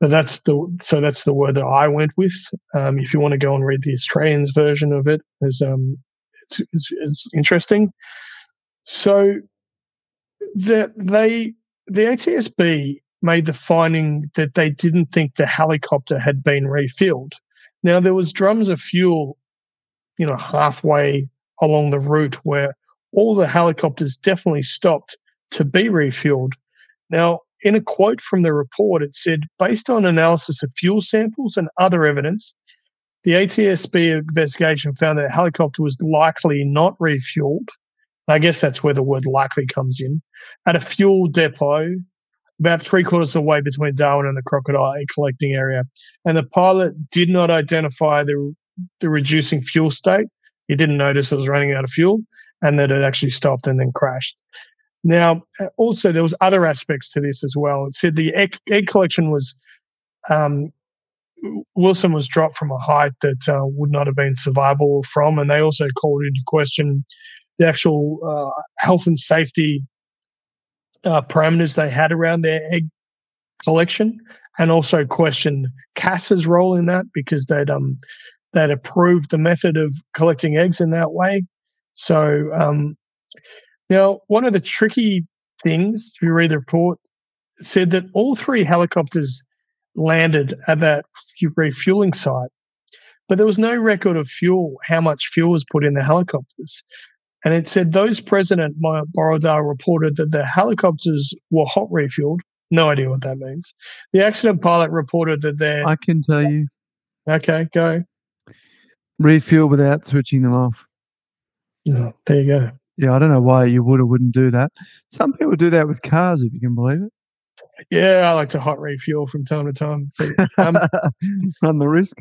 but that's the so that's the word that I went with. Um, if you want to go and read the Australians version of it, is um, it's, it's, it's interesting. So that they the ATSB made the finding that they didn't think the helicopter had been refilled. Now there was drums of fuel, you know, halfway along the route where all the helicopters definitely stopped to be refueled. Now, in a quote from the report, it said, based on analysis of fuel samples and other evidence, the ATSB investigation found that the helicopter was likely not refueled. I guess that's where the word likely comes in. At a fuel depot about three quarters of the way between Darwin and the crocodile collecting area. And the pilot did not identify the, the reducing fuel state. He didn't notice it was running out of fuel and that it actually stopped and then crashed. Now, uh, also there was other aspects to this as well. It said the egg, egg collection was um, Wilson was dropped from a height that uh, would not have been survivable from, and they also called into question the actual uh, health and safety uh, parameters they had around their egg collection, and also questioned CASA's role in that because they'd um they'd approved the method of collecting eggs in that way. So um, now, one of the tricky things, if you read the report, said that all three helicopters landed at that refueling site, but there was no record of fuel, how much fuel was put in the helicopters. And it said those present at Borradaile reported that the helicopters were hot refueled. No idea what that means. The accident pilot reported that they I can tell you. Okay, go. Refuel without switching them off. Oh, there you go. Yeah, I don't know why you would or wouldn't do that. Some people do that with cars, if you can believe it. Yeah, I like to hot refuel from time to time. Um, Run the risk.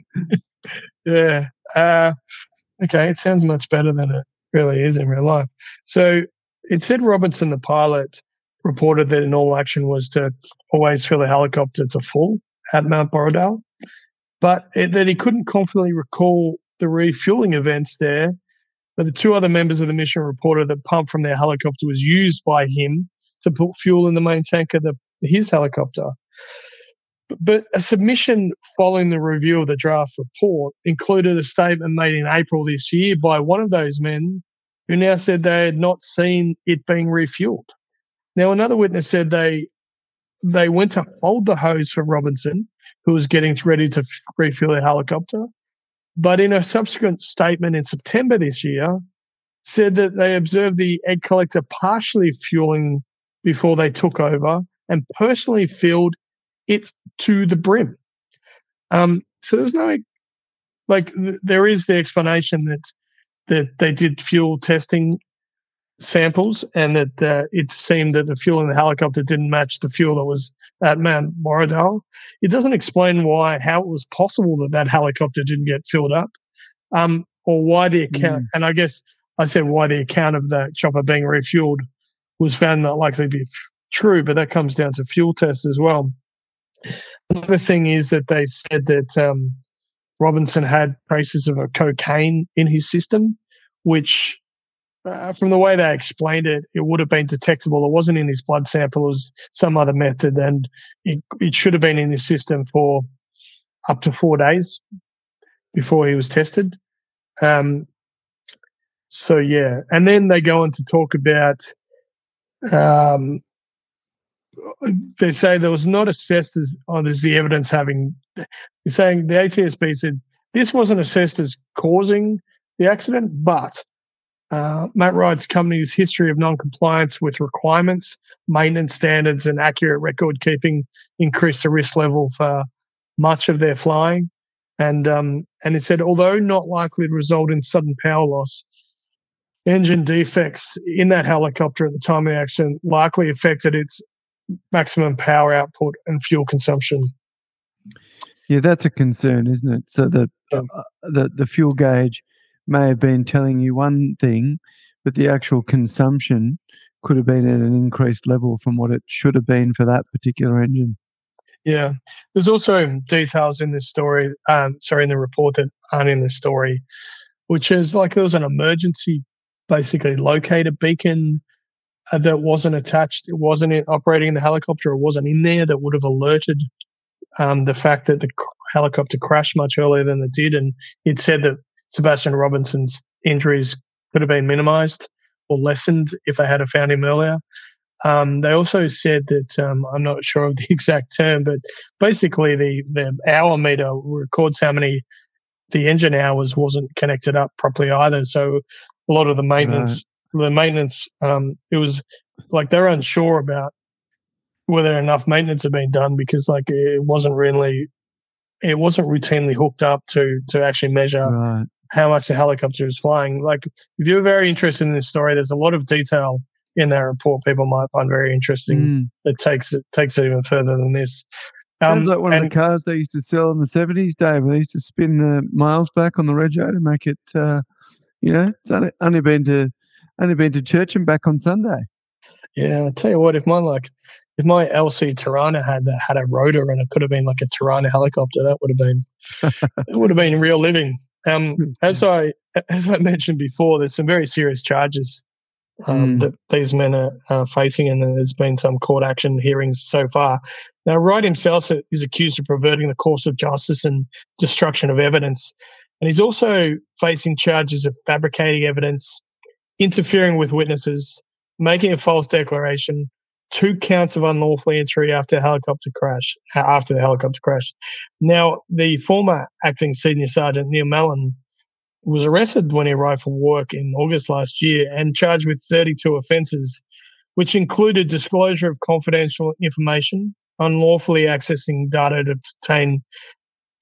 yeah. Uh, okay, it sounds much better than it really is in real life. So it said Robinson, the pilot, reported that an all action was to always fill the helicopter to full at Mount Borradaile, but it, that he couldn't confidently recall the refueling events there but the two other members of the mission reported that pump from their helicopter was used by him to put fuel in the main tank of the, his helicopter. But a submission following the review of the draft report included a statement made in April this year by one of those men who now said they had not seen it being refueled. Now, another witness said they they went to hold the hose for Robinson, who was getting ready to refuel the helicopter, but in a subsequent statement in September this year, said that they observed the egg collector partially fueling before they took over and personally filled it to the brim. Um, so there's no like th- there is the explanation that that they did fuel testing samples and that uh, it seemed that the fuel in the helicopter didn't match the fuel that was at Mount Borradaile. It doesn't explain why, how it was possible that that helicopter didn't get filled up, um, or why the account. Mm. And I guess I said why the account of the chopper being refueled was found not likely to be f- true, but that comes down to fuel tests as well. Another thing is that they said that um, Robinson had traces of a cocaine in his system, which uh, from the way they explained it, it would have been detectable. It wasn't in his blood sample, it was some other method, and it, it should have been in his system for up to four days before he was tested. Um, so, yeah. And then they go on to talk about um, they say there was not assessed as, oh, the evidence having, saying the ATSB said this wasn't assessed as causing the accident, but uh, Matt Wright's company's history of non-compliance with requirements, maintenance standards, and accurate record keeping increased the risk level for much of their flying. And um, and it said, although not likely to result in sudden power loss, engine defects in that helicopter at the time of the accident likely affected its maximum power output and fuel consumption. Yeah, that's a concern, isn't it? So the uh, the the fuel gauge may have been telling you one thing, but the actual consumption could have been at an increased level from what it should have been for that particular engine. Yeah, there's also details in this story, um, sorry, in the report that aren't in the story, which is like there was an emergency, basically locator beacon uh, that wasn't attached, it wasn't in, operating in the helicopter, it wasn't in there that would have alerted um, the fact that the helicopter crashed much earlier than it did. And it said that Sebastian Robinson's injuries could have been minimized or lessened if they had found him earlier. Um, they also said that um, I'm not sure of the exact term, but basically the the hour meter records how many the engine hours wasn't connected up properly either. So a lot of the maintenance, right. the maintenance, um, it was like they're unsure about whether enough maintenance had been done because like it wasn't really, it wasn't routinely hooked up to to actually measure right. How much the helicopter was flying. Like if you're very interested in this story, there's a lot of detail in that report people might find very interesting mm. that takes it takes it even further than this. Um, Sounds like one of the cars they used to sell in the seventies, Dave. They used to spin the miles back on the rego to make it, uh, you know, it's only, only been to only been to church and back on Sunday. Yeah, I tell you what, if my like if my LC Torana had that had a rotor and it could have been like a Torana helicopter, that would have been it would have been real living. Um, as I as I mentioned before, there's some very serious charges um, mm. that these men are uh, facing, and there's been some court action hearings so far. Now, Wright himself is accused of perverting the course of justice and destruction of evidence, and he's also facing charges of fabricating evidence, interfering with witnesses, making a false declaration, two counts of unlawful entry after helicopter crash. After the helicopter crash, now the former acting senior sergeant Neil Mellon was arrested when he arrived for work in August last year and charged with 32 offences, which included disclosure of confidential information, unlawfully accessing data to obtain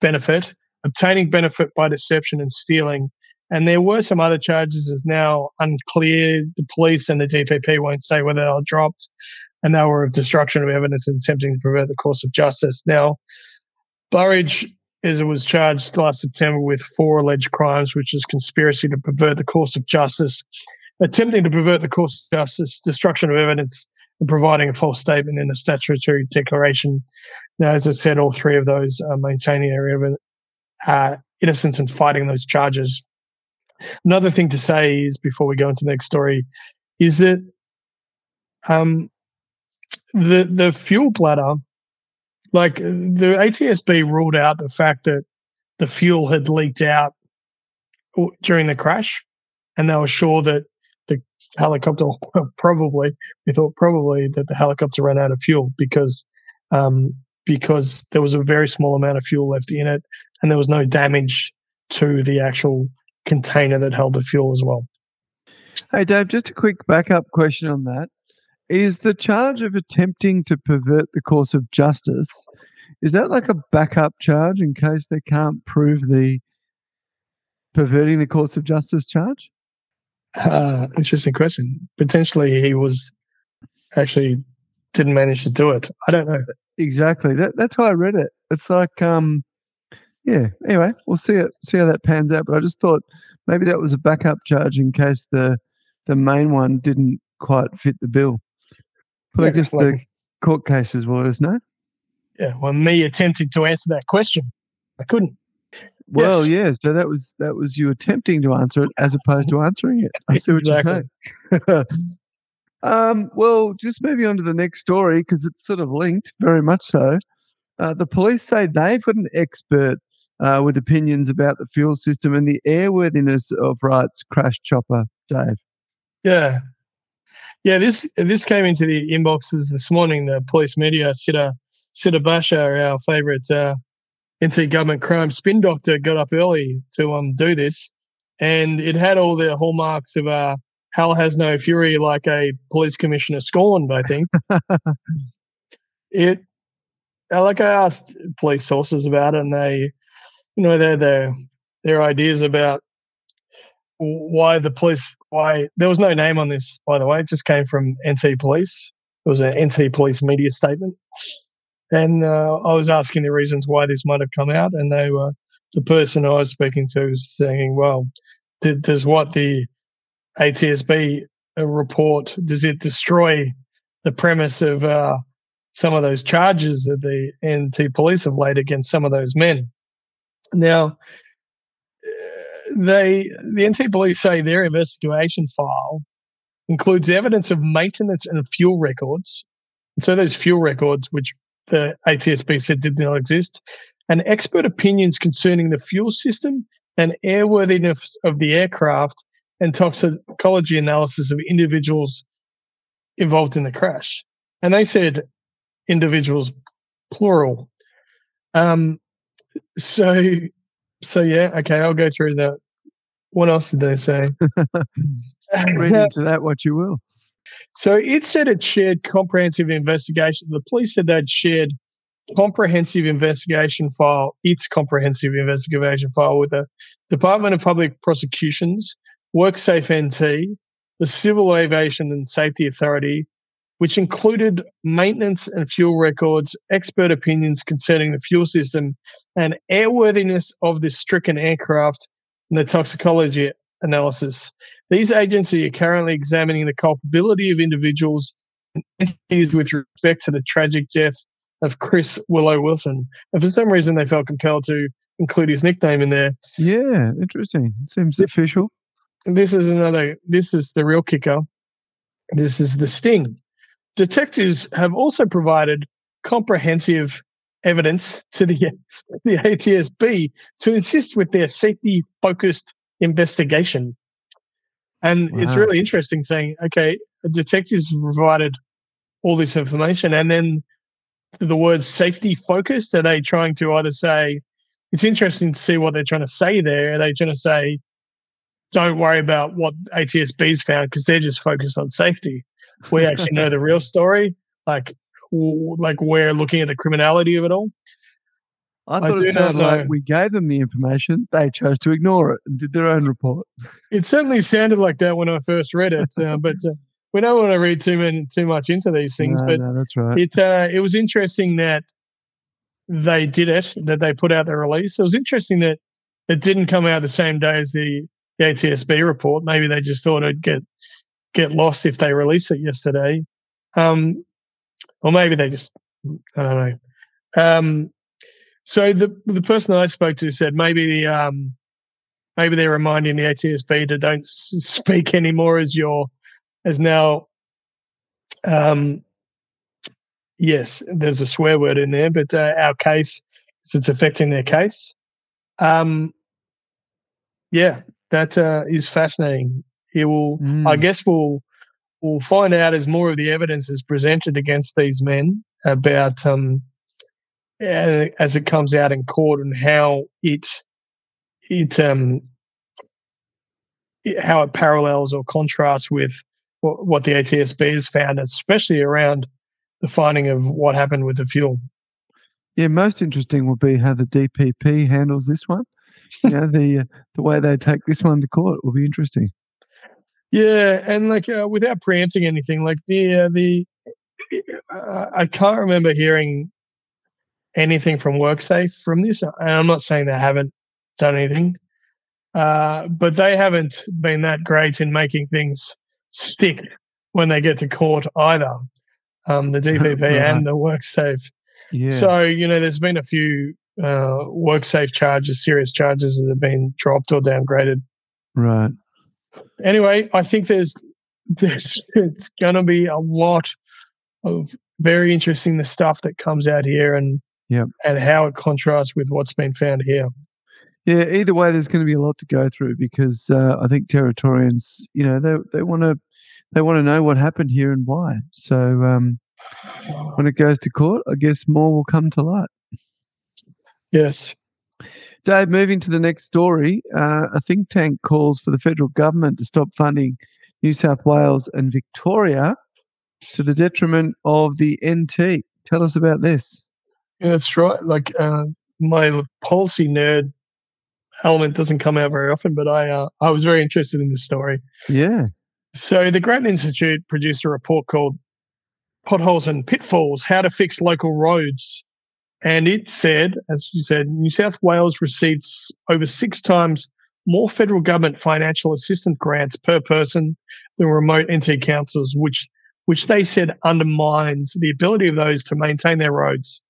benefit, obtaining benefit by deception and stealing. And there were some other charges as now unclear. The police and the DPP won't say whether they are dropped, and they were of destruction of evidence and attempting to pervert the course of justice. Now, Burbidge is was charged last September with four alleged crimes, which is conspiracy to pervert the course of justice, attempting to pervert the course of justice, destruction of evidence, and providing a false statement in a statutory declaration. Now, as I said, all three of those are maintaining their uh, innocence and fighting those charges. Another thing to say is before we go into the next story is that um, the the fuel bladder like the ATSB ruled out the fact that the fuel had leaked out during the crash, and they were sure that the helicopter probably they thought probably that the helicopter ran out of fuel because um, because there was a very small amount of fuel left in it, and there was no damage to the actual container that held the fuel as well. Hey, Dave, just a quick backup question on that. Is the charge of attempting to pervert the course of justice is that like a backup charge in case they can't prove the perverting the course of justice charge? Uh, interesting question. Potentially, he was actually didn't manage to do it. I don't know. Exactly. That, that's how I read it. It's like, um, yeah. Anyway, we'll see it. See how that pans out. But I just thought maybe that was a backup charge in case the the main one didn't quite fit the bill. But yeah, I guess like, the court cases was no. Yeah, well, me attempting to answer that question, I couldn't. Well, yes. yeah. So that was that was you attempting to answer it as opposed to answering it. I see what exactly. you're saying. um, well, just maybe on to the next story because it's sort of linked, very much so. Uh, the police say they've got an expert uh, with opinions about the fuel system and the airworthiness of Wright's crash chopper, Dave. Yeah, yeah, this this came into the inboxes this morning. The police media, Siddha, Siddha Basha, our favourite uh, anti-government crime spin doctor, got up early to um do this, and it had all the hallmarks of uh, hell has no fury, like a police commissioner scorned. I think it. Like I asked police sources about it, and they, you know, their their their ideas about why the police why there was no name on this by the way it just came from nt police. It was an nt police media statement. And uh, i was asking the reasons why this might have come out and they were the person i was speaking to was saying well did, does what the atsb uh, report does it destroy the premise of uh, some of those charges that the nt police have laid against some of those men? Now they the NT police say their investigation file includes evidence of maintenance and fuel records. And so those fuel records, which the ATSB said did not exist, and expert opinions concerning the fuel system and airworthiness of the aircraft and toxicology analysis of individuals involved in the crash. And they said individuals, plural. Um, so, so yeah, okay, I'll go through that. What else did they say? Read into that what you will. So it said it shared comprehensive investigation. The police said they'd shared comprehensive investigation file, its comprehensive investigation file with the Department of Public Prosecutions, WorkSafe NT, the Civil Aviation and Safety Authority, which included maintenance and fuel records, expert opinions concerning the fuel system, and airworthiness of the stricken aircraft, and the toxicology analysis. These agencies are currently examining the culpability of individuals and entities with respect to the tragic death of Chris Willow Wilson. And for some reason, they felt compelled to include his nickname in there. Yeah, interesting. It seems official. This is another, this is the real kicker. This is the sting. Detectives have also provided comprehensive evidence to the, the ATSB to assist with their safety focused investigation. And wow. it's really interesting saying, okay, detectives provided all this information and then the words safety focused? Are they trying to either say, it's interesting to see what they're trying to say there. Are they trying to say, don't worry about what ATSB's found because they're just focused on safety? We actually know the real story. Like, like we're looking at the criminality of it all. I thought I it sounded like we gave them the information. They chose to ignore it and did their own report. It certainly sounded like that when I first read it, uh, but uh, we don't want to read too many, too much into these things, no, but no, that's right. It uh, it was interesting that they did it, that they put out the release. It was interesting that it didn't come out the same day as the, the ATSB report. Maybe they just thought it'd get get lost if they release it yesterday, um, or maybe they just I don't know. Um, so the the person I spoke to said maybe the um, maybe they're reminding the ATSB to don't speak anymore as your is now um, yes, there's a swear word in there, but uh, our case, it's affecting their case. Um, yeah, that uh, is fascinating. It will, mm. I guess, we'll we'll find out as more of the evidence is presented against these men about um, as it comes out in court and how it it um how it parallels or contrasts with what the ATSB has found, especially around the finding of what happened with the fuel. Yeah, most interesting will be how the DPP handles this one. You know, the uh, the way they take this one to court will be interesting. Yeah, and like uh, without preempting anything, like the uh, the uh, I can't remember hearing anything from WorkSafe from this. And I'm not saying they haven't done anything, uh, but they haven't been that great in making things stick when they get to court either. Um, the DPP right. and the WorkSafe. Yeah. So you know, there's been a few uh, WorkSafe charges, serious charges that have been dropped or downgraded. Right. Anyway, I think there's there's it's going to be a lot of very interesting the stuff that comes out here and yeah and how it contrasts with what's been found here. Yeah, either way, there's going to be a lot to go through because uh, I think Territorians, you know, they they want to they want to know what happened here and why. So um, when it goes to court, I guess more will come to light. Yes. Dave, moving to the next story, uh, a think tank calls for the federal government to stop funding New South Wales and Victoria to the detriment of the NT. Tell us about this. Yeah, that's right. Like uh, my policy nerd element doesn't come out very often, but I uh, I was very interested in this story. Yeah. So the Grattan Institute produced a report called Potholes and Pitfalls: How to Fix Local Roads, and it said, as you said, New South Wales received over six times more federal government financial assistance grants per person than remote NT councils, which which they said undermines the ability of those to maintain their roads.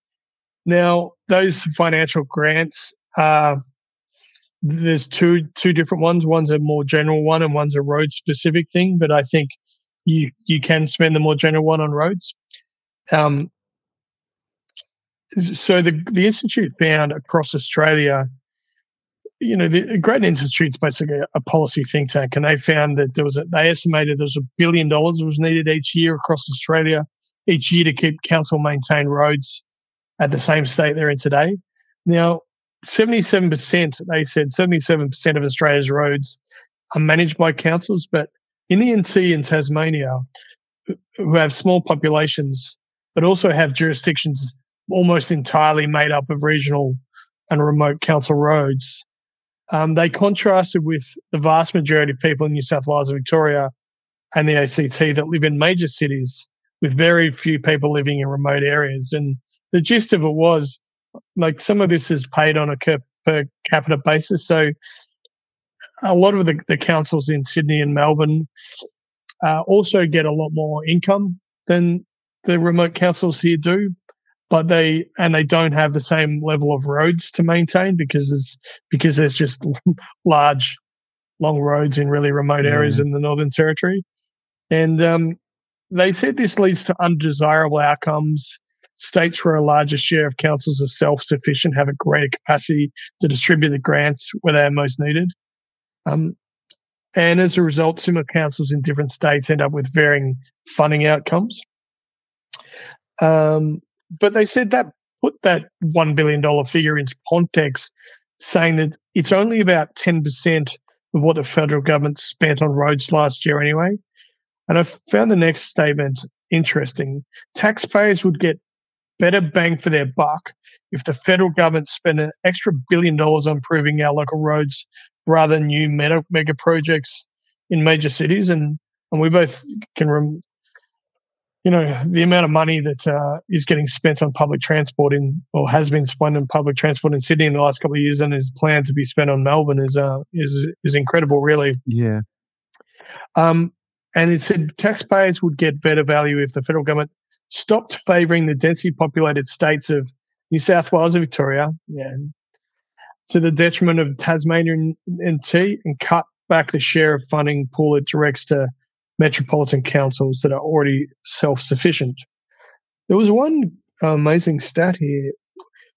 Now, those financial grants there's two two different ones. One's a more general one, and one's a road specific thing. But I think you you can spend the more general one on roads. Um, so the the institute found across Australia, you know, the Grattan Institute's basically a policy think tank, and they found that there was a, they estimated there was a billion dollars was needed each year across Australia each year to keep council maintained roads at the same state they're in today. Now, 77%, they said 77% of Australia's roads are managed by councils, but in the NT and Tasmania, who have small populations, but also have jurisdictions almost entirely made up of regional and remote council roads, um, they contrasted with the vast majority of people in New South Wales and Victoria and the ACT that live in major cities with very few people living in remote areas. And the gist of it was like some of this is paid on a per capita basis. So a lot of the, the councils in Sydney and Melbourne uh, also get a lot more income than the remote councils here do, but they and they don't have the same level of roads to maintain because there's because there's just large, long roads in really remote areas in the Northern Territory, and um, they said this leads to undesirable outcomes. States where a larger share of councils are self sufficient have a greater capacity to distribute the grants where they are most needed. Um, and as a result, similar councils in different states end up with varying funding outcomes. Um, but they said that put that $1 billion figure into context, saying that it's only about 10% of what the federal government spent on roads last year anyway. And I found the next statement interesting. Taxpayers would get better bang for their buck if the federal government spent an extra billion dollars on improving our local roads rather than new mega, mega projects in major cities. And, and we both can, rem, you know, the amount of money that uh, is getting spent on public transport in, or has been spent on public transport in Sydney in the last couple of years and is planned to be spent on Melbourne is, uh, is, is incredible, really. Yeah. Um, and it said taxpayers would get better value if the federal government stopped favouring the densely populated states of New South Wales and Victoria, yeah, to the detriment of Tasmania and, and T, and cut back the share of funding pool it directs to metropolitan councils that are already self-sufficient. There was one amazing stat here. It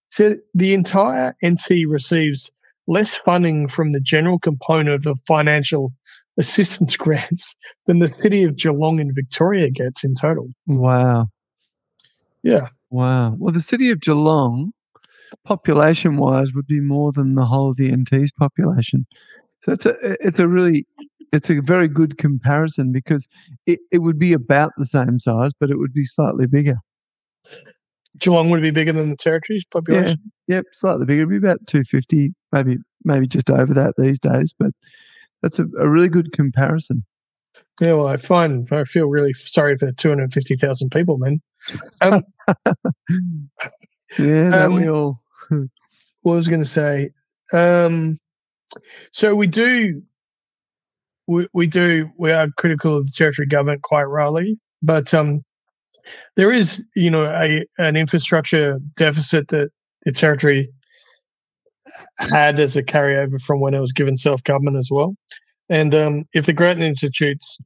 said the entire NT receives less funding from the general component of the financial assistance grants than the city of Geelong in Victoria gets in total. Wow. Yeah. Wow. Well, the city of Geelong, population wise, would be more than the whole of the NT's population. So it's a it's a really it's a very good comparison because it, it would be about the same size, but it would be slightly bigger. Geelong would be bigger than the territory's population. Yeah, yep, slightly bigger. It'd be about two fifty, maybe maybe just over that these days. But that's a, a really good comparison. Yeah, well, I find I feel really sorry for two hundred fifty thousand people. Then, um, yeah, um, we all. what I was going to say, um, so we do, we, we do, we are critical of the territory government quite rightly, but um, there is, you know, a an infrastructure deficit that the territory had as a carryover from when it was given self government as well. And um, if the Grattan Institute's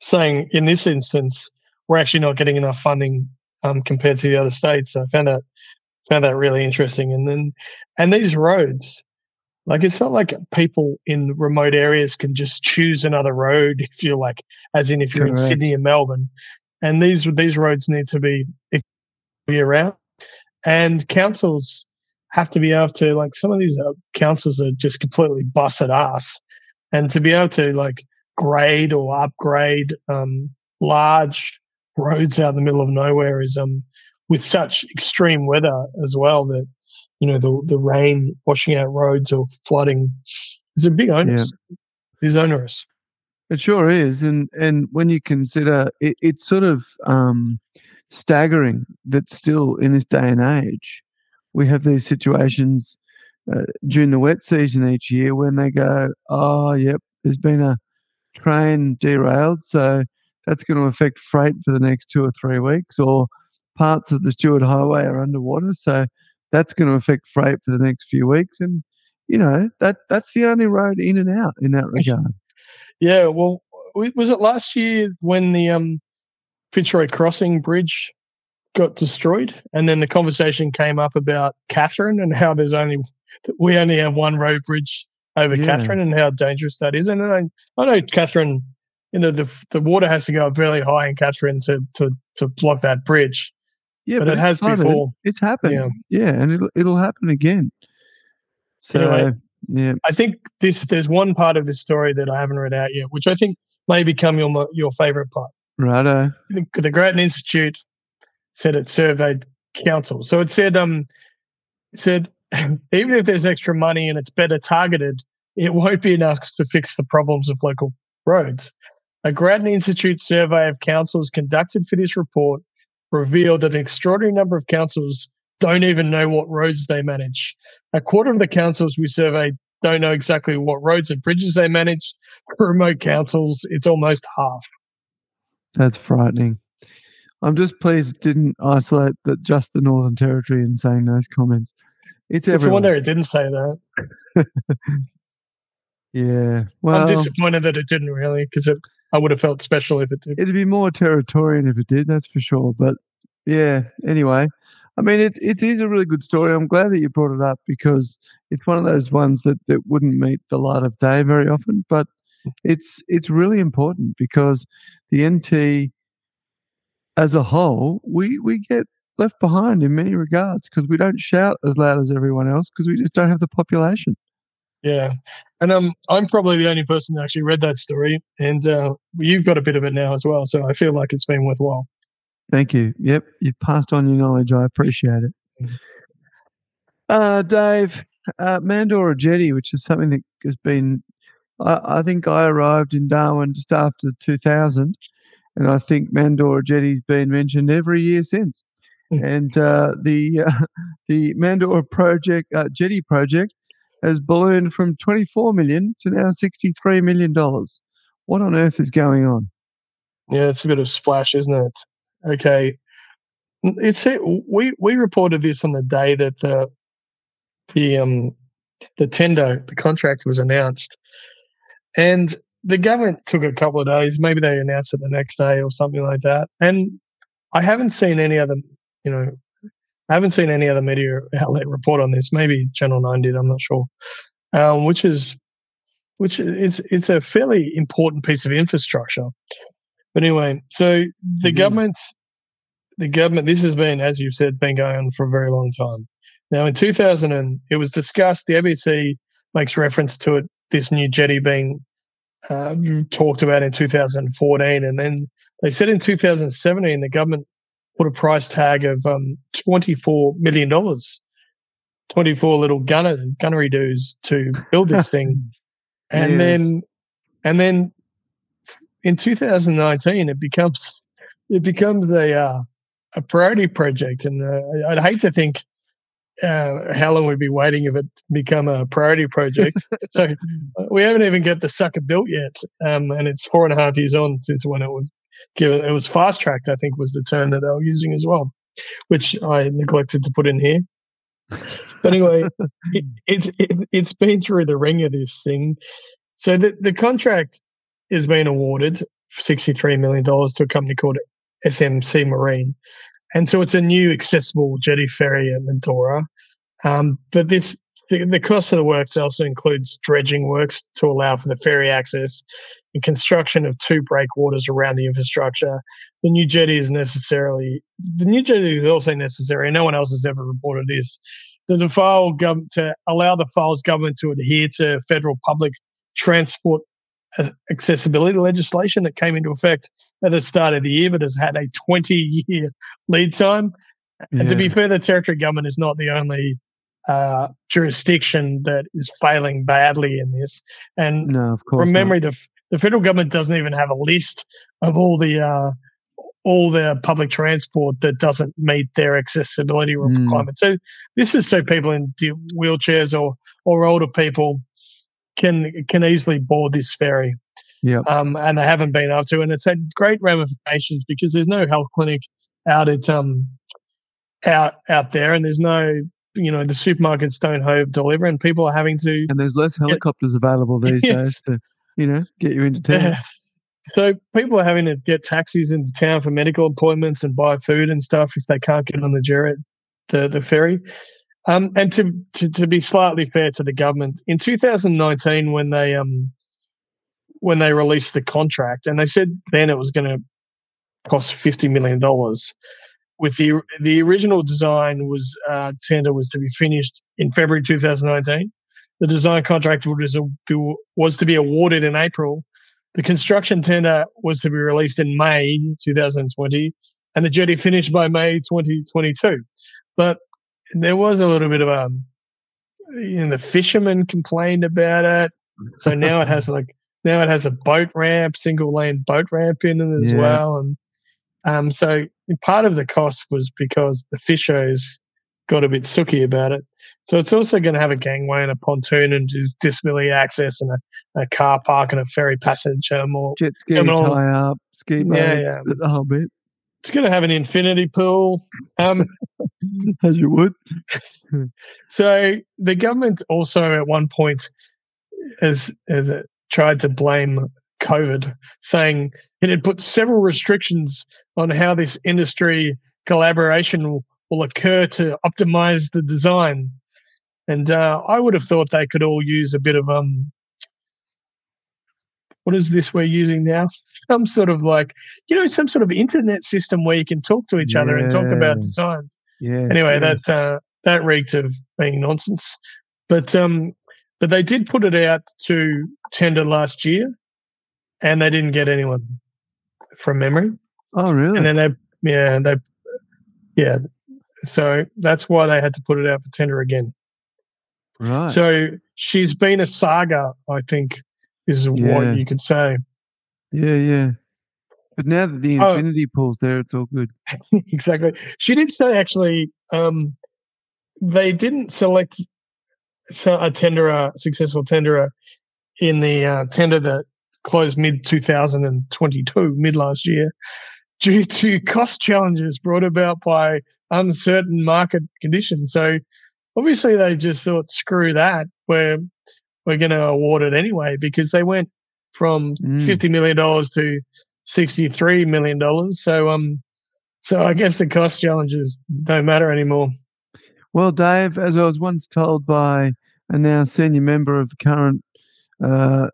saying in this instance we're actually not getting enough funding um, compared to the other states, I found that found that really interesting. And then and these roads, like it's not like people in remote areas can just choose another road if you're like, as in if you're Correct. in Sydney and Melbourne. And these these roads need to be be around, and councils have to be able to like some of these uh, councils are just completely busted ass, and to be able to like grade or upgrade um, large roads out in the middle of nowhere is um with such extreme weather as well that you know the the rain washing out roads or flooding is a big onus. Yeah. Is onerous. It sure is, and and when you consider it, it's sort of um, staggering that still in this day and age we have these situations uh, during the wet season each year when they go, oh, yep, there's been a train derailed, so that's going to affect freight for the next two or three weeks, or parts of the Stuart Highway are underwater, so that's going to affect freight for the next few weeks, and you know that that's the only road in and out in that regard. Yeah, well, was it last year when the um, Fitzroy Crossing Bridge got destroyed, and then the conversation came up about Katherine and how there's only we only have one road bridge over yeah. Katherine and how dangerous that is. And I, I know Katherine, you know, the the water has to go up fairly high in Katherine to to to block that bridge. Yeah, but, but it has started. before. It's happened. Yeah. yeah, and it'll it'll happen again. So anyway, yeah, I think this there's one part of this story that I haven't read out yet, which I think may become your your favorite part. Righto. The, the Grattan Institute said it surveyed council. So it said um it said even if there's extra money and it's better targeted, it won't be enough to fix the problems of local roads. A Grattan Institute survey of councils conducted for this report revealed that an extraordinary number of councils don't even know what roads they manage. A quarter of the councils we surveyed don't know exactly what roads and bridges they manage. For remote councils, it's almost half. That's frightening. I'm just pleased it didn't isolate that just the Northern Territory in saying those comments. It's everyone. I wonder it didn't say that. yeah. Well, I'm disappointed that it didn't really because I would have felt special if it did. It'd be more territorial if it did, that's for sure. But yeah, anyway, I mean, it, it is a really good story. I'm glad that you brought it up because it's one of those ones that, that wouldn't meet the light of day very often. But it's it's really important because the NT as a whole, we, we get left behind in many regards because we don't shout as loud as everyone else because we just don't have the population. Yeah, and um, I'm probably the only person that actually read that story, and uh, you've got a bit of it now as well. So I feel like it's been worthwhile. Thank you. Yep, you've passed on your knowledge. I appreciate it. Mm-hmm. Uh, Dave, uh, Mandorah Jetty, which is something that has been, I, I, think I arrived in Darwin just after 2000, and I think Mandorah Jetty's been mentioned every year since. Mm. and uh, the uh, the Mandorah project uh, Jetty project has ballooned from 24 million to now 63 million dollars. What on earth is going on? Yeah, it's a bit of splash, isn't it? Okay, it's we we reported this on the day that the the um the tender the contract was announced, and the government took a couple of days. Maybe they announced it the next day or something like that. And I haven't seen any other, you know, I haven't seen any other media outlet report on this. Maybe Channel Nine did. I'm not sure. Um, which is which is it's a fairly important piece of infrastructure. But anyway, so the mm-hmm. government, the government, this has been, as you've said, been going on for a very long time. Now, in 2000, and it was discussed. The ABC makes reference to it. This new jetty being uh, talked about in 2014, and then they said in 2017 the government put a price tag of um, 24 million dollars, 24 little gunner gunnery dues to build this thing, and yes. then and then in 2019, it becomes it becomes a uh, a priority project, and uh, I'd hate to think uh, how long we'd be waiting if it become a priority project. so uh, we haven't even got the sucker built yet, um, and it's four and a half years on since when it was given. It was fast tracked, I think, was the term that they were using as well, which I neglected to put in here. But anyway, it, it's it, it's been through the ring of this thing. So the the contract has been awarded $63 million to a company called SMC Marine. And so it's a new accessible jetty ferry at Mandorah. Um, but this the, the, cost of the works also includes dredging works to allow for the ferry access and construction of two breakwaters around the infrastructure. The new jetty is necessarily the new jetty is also necessary. No one else has ever reported this. The Fyles government to allow the Fyles government to adhere to federal public transport accessibility legislation that came into effect at the start of the year, but has had a 20 year lead time. Yeah. And to be fair, the territory government is not the only uh, jurisdiction that is failing badly in this. And no, of course, from memory, the the federal government doesn't even have a list of all the uh, all the public transport that doesn't meet their accessibility hmm. requirements. Mm. So this is so people in wheelchairs or or older people can can easily board this ferry. Yeah. Um, and they haven't been able to, and it's had great ramifications because there's no health clinic out at um out out there, and there's no you know the supermarkets don't home deliver, and people are having to. And there's less helicopters get, available these yes. days to you know get you into town. Yes. so people are having to get taxis into town for medical appointments and buy food and stuff if they can't get on the Gerrit, the the ferry. Um, and to, to to be slightly fair to the government, in 2019 when they um when they released the contract, and they said then it was going to cost 50 million dollars. With the the original design was uh, tender was to be finished in February 2019. The design contract was was to be awarded in April the construction tender was to be released in May 2020, and the jetty finished by May 2022. But there was a little bit of a, um, you know, the fishermen complained about it. So now it has like now it has a boat ramp, single lane boat ramp in it as yeah. well, and um, so part of the cost was because the fishers got a bit sooky about it. So it's also going to have a gangway and a pontoon and disability access and a, a car park and a ferry passage terminal. Jet ski terminal. tie up, ski boats, yeah, yeah. the whole bit. It's going to have an infinity pool. Um, As you would. so the government also at one point has, has tried to blame COVID, saying it had put several restrictions on how this industry collaboration will, will occur to optimize the design. And uh, I would have thought they could all use a bit of um, what is this we're using now? Some sort of like, you know, some sort of internet system where you can talk to each yes. other and talk about designs. Yeah. Anyway, yes. that uh, that reeked of being nonsense. But um, but they did put it out to tender last year, and they didn't get anyone from memory. Oh, really? And then they, yeah, they, yeah. So that's why they had to put it out for tender again. Right. So she's been a saga, I think, is yeah. what you could say. Yeah, yeah. But now that the oh. infinity oh, pool's there, it's all good. exactly. She did say actually, um, they didn't select a tenderer, successful tenderer, in the uh, tender that closed mid 2022, mid last year, due to cost challenges brought about by uncertain market conditions. So obviously they just thought, screw that, we're we're going to award it anyway because they went from mm. fifty million dollars to sixty three million dollars. So um, so I guess the cost challenges don't matter anymore. Well, Dave, as I was once told by a now senior member of the current uh,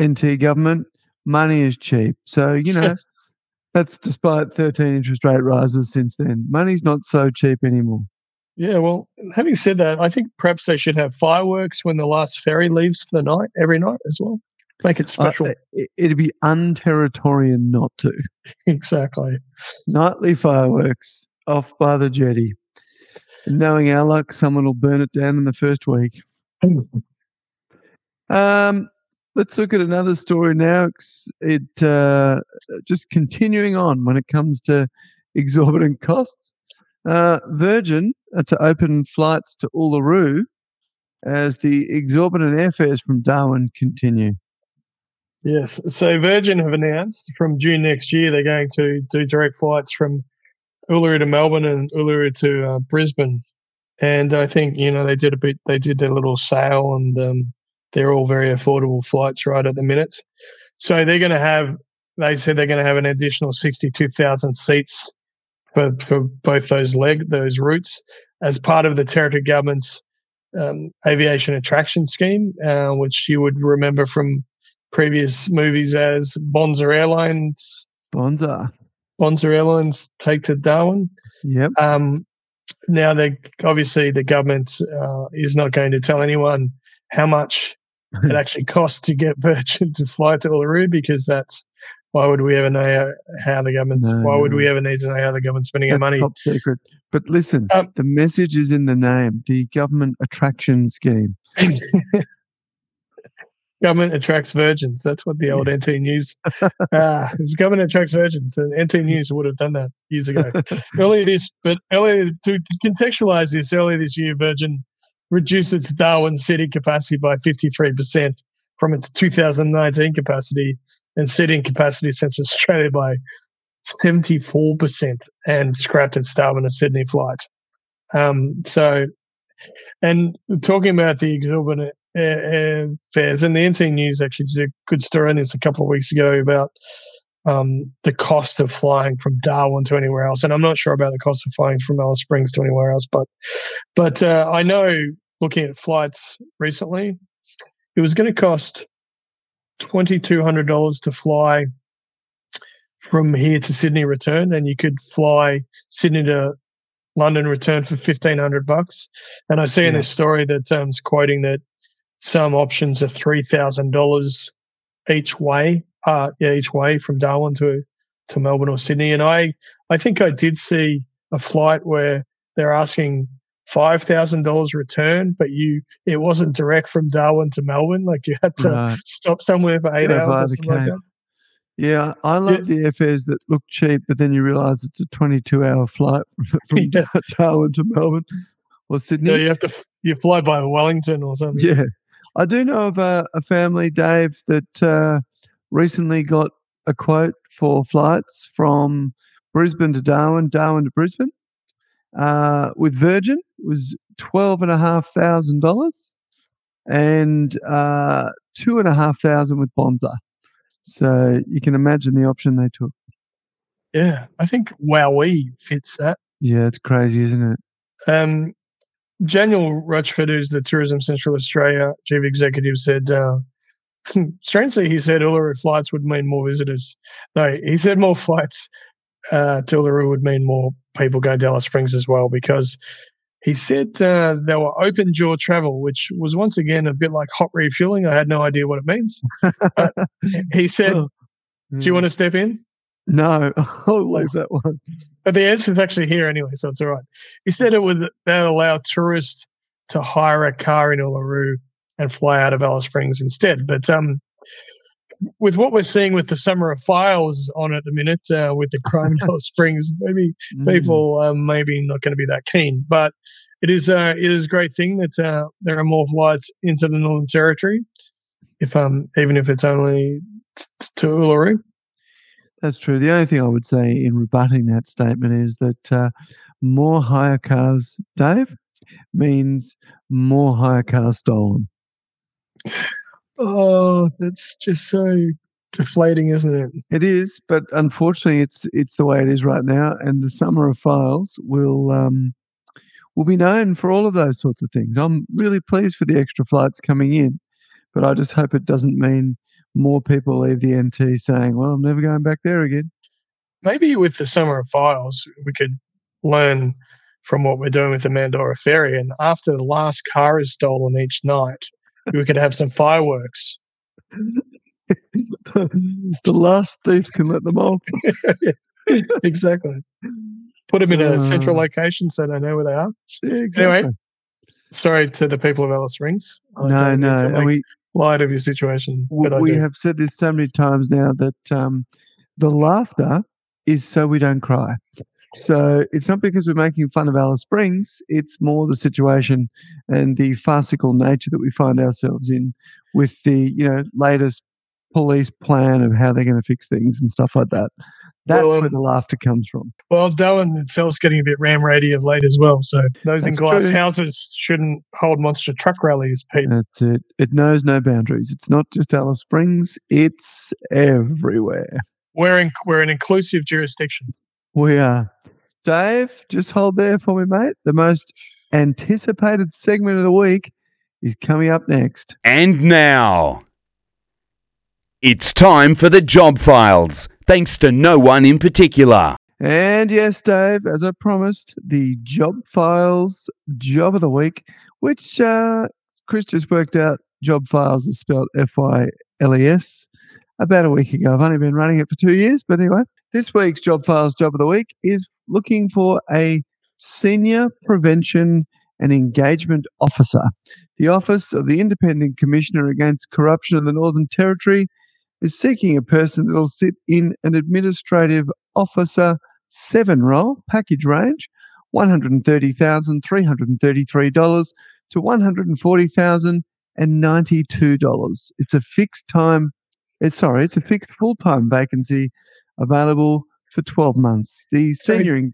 NT government, money is cheap. So you know. That's despite 13 interest rate rises since then. Money's not so cheap anymore. Yeah, well, having said that, I think perhaps they should have fireworks when the last ferry leaves for the night, every night as well. Make it uh, special. Uh, it'd be unterritorian not to. exactly. Nightly fireworks off by the jetty. knowing our luck, someone will burn it down in the first week. um, let's look at another story now. It uh, just continuing on when it comes to exorbitant costs. Uh, Virgin uh, to open flights to Uluru as the exorbitant airfares from Darwin continue. Yes, so Virgin have announced from June next year they're going to do direct flights from Uluru to Melbourne and Uluru to uh, Brisbane, and I think you know they did a bit. They did their little sale, and um, they're all very affordable flights right at the minute. So they're going to have. They said they're going to have an additional sixty-two thousand seats for, for both those leg those routes as part of the territory government's um, aviation attraction scheme, uh, which you would remember from previous movies as Bonza Airlines. Bonza. Bonza Airlines take to Darwin. Yep. Um, now, they obviously the government uh, is not going to tell anyone how much it actually costs to get Virgin to fly to Uluru because that's why would we ever know how the government's? No, why would we ever need to know how the government's spending That's our money? Top secret. But listen, um, the message is in the name. The government attraction scheme. government attracts virgins. That's what the old yeah. NT News. uh, government attracts virgins, and NT News would have done that years ago. earlier this, but earlier to, to contextualize this, earlier this year, Virgin reduced its Darwin City capacity by fifty three percent from its 2019 capacity and seating capacity since Australia by 74% and scrapped its Darwin Sydney flight. Um, so, and talking about the exorbitant fares. And the NT News actually did a good story on this a couple of weeks ago about um, the cost of flying from Darwin to anywhere else. And I'm not sure about the cost of flying from Alice Springs to anywhere else, but but uh, I know looking at flights recently, it was going to cost twenty two hundred dollars to fly from here to Sydney return, and you could fly Sydney to London return for fifteen hundred bucks. And I see in this story that um, quoting that some options are three thousand dollars each way uh, yeah, each way from Darwin to to Melbourne or Sydney. And I I think I did see a flight where they're asking five thousand dollars return, but you it wasn't direct from Darwin to Melbourne. Like you had to right. stop somewhere for eight yeah, hours. Like yeah, I love yeah. the airfares that look cheap, but then you realise it's a twenty-two hour flight from yeah. Darwin to Melbourne or Sydney. You have to you fly by Wellington or something. Yeah, I do know of a, a family, Dave, that uh, recently got a quote for flights from Brisbane to Darwin, Darwin to Brisbane. Uh, with Virgin was twelve and a half thousand dollars, and uh, two and a half thousand with Bonza. So you can imagine the option they took. Yeah, I think Wowee fits that. Yeah, it's crazy, isn't it? Um, Daniel Rochford, who's the Tourism Central Australia chief executive, said uh, strangely, he said Uluru flights would mean more visitors. No, he said more flights uh, to Uluru would mean more people going to Alice Springs as well because he said uh, they were open jaw travel, which was once again a bit like hot refueling. I had no idea what it means. he said, oh, Do you want to step in? No, I'll leave that one. But the answer is actually here anyway, so it's all right. He said it would that allow tourists to hire a car in Uluru and fly out of Alice Springs instead. But um, with what we're seeing with the summer of Fyles on at the minute uh, with the Crime Alice Springs, maybe mm. people are maybe not going to be that keen. But it is uh, it is a great thing that uh, there are more flights into the Northern Territory, if um even if it's only t- to Uluru. That's true. The only thing I would say in rebutting that statement is that uh, more hire cars, Dave, means more hire cars stolen. Oh, that's just so deflating, isn't it? It is, but unfortunately, it's it's the way it is right now. And the summer of Fyles will um, will be known for all of those sorts of things. I'm really pleased for the extra flights coming in, but I just hope it doesn't mean more people leave the NT saying, "Well, I'm never going back there again." Maybe with the summer of Fyles, we could learn from what we're doing with the Mandorah Ferry, and after the last car is stolen each night we could have some fireworks. the last thief can let them off. exactly. Put them in a uh, central location so they know where they are. Yeah, exactly. Anyway, sorry to the people of Alice Springs. no, no. And we, light of your situation. We, we have said this so many times now that um, the laughter is so we don't cry. So it's not because we're making fun of Alice Springs, it's more the situation and the farcical nature that we find ourselves in with the, you know, latest police plan of how they're going to fix things and stuff like that. That's well, um, where the laughter comes from. Well, Darwin itself's getting a bit ram rady of late as well. So those That's in glass true. houses shouldn't hold monster truck rallies, Pete. That's it. It knows no boundaries. It's not just Alice Springs, it's everywhere. We're in, we're an inclusive jurisdiction. We are. Dave, just hold there for me, mate. The most anticipated segment of the week is coming up next. And now, it's time for the job Fyles, thanks to no one in particular. And yes, Dave, as I promised, the job Fyles job of the week, which uh, Chris just worked out. Job Fyles is spelled F Y L E S about a week ago. I've only been running it for two years, but anyway, this week's Job Fyles Job of the Week is looking for a Senior Prevention and Engagement Officer. The Office of the Independent Commissioner Against Corruption in the Northern Territory is seeking a person that will sit in an Administrative Officer 7 role, package range $130,333 to $140,092. It's a fixed time, it's, sorry, it's a fixed full time vacancy available for 12 months. The senior. Sorry,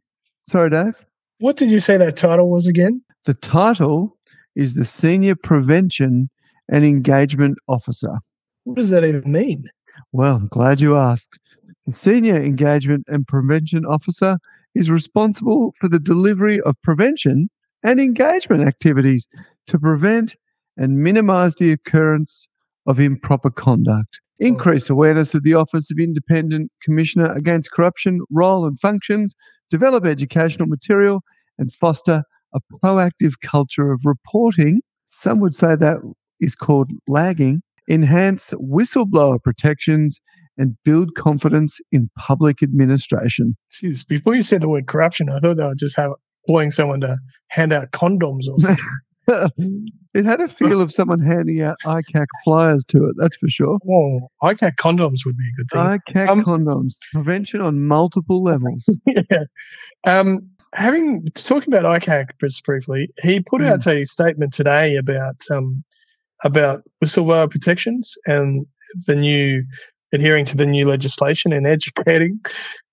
sorry, Dave. What did you say that title was again? The title is the Senior Prevention and Engagement Officer. What does that even mean? Well, I'm glad you asked. The Senior Engagement and Prevention Officer is responsible for the delivery of prevention and engagement activities to prevent and minimize the occurrence of improper conduct, increase awareness of the Office of Independent Commissioner Against Corruption role and functions, develop educational material, and foster a proactive culture of reporting. Some would say that is called lagging, enhance whistleblower protections, and build confidence in public administration. Jeez, before you said the word corruption, I thought they were just have, employing someone to hand out condoms or something. It had a feel of someone handing out ICAC flyers to it, that's for sure. oh, ICAC condoms would be a good thing. ICAC Um, condoms, prevention on multiple levels. yeah. Um, having talking about ICAC just briefly, he put Hmm. out a statement today about um, about whistleblower protections and the new adhering to the new legislation and educating.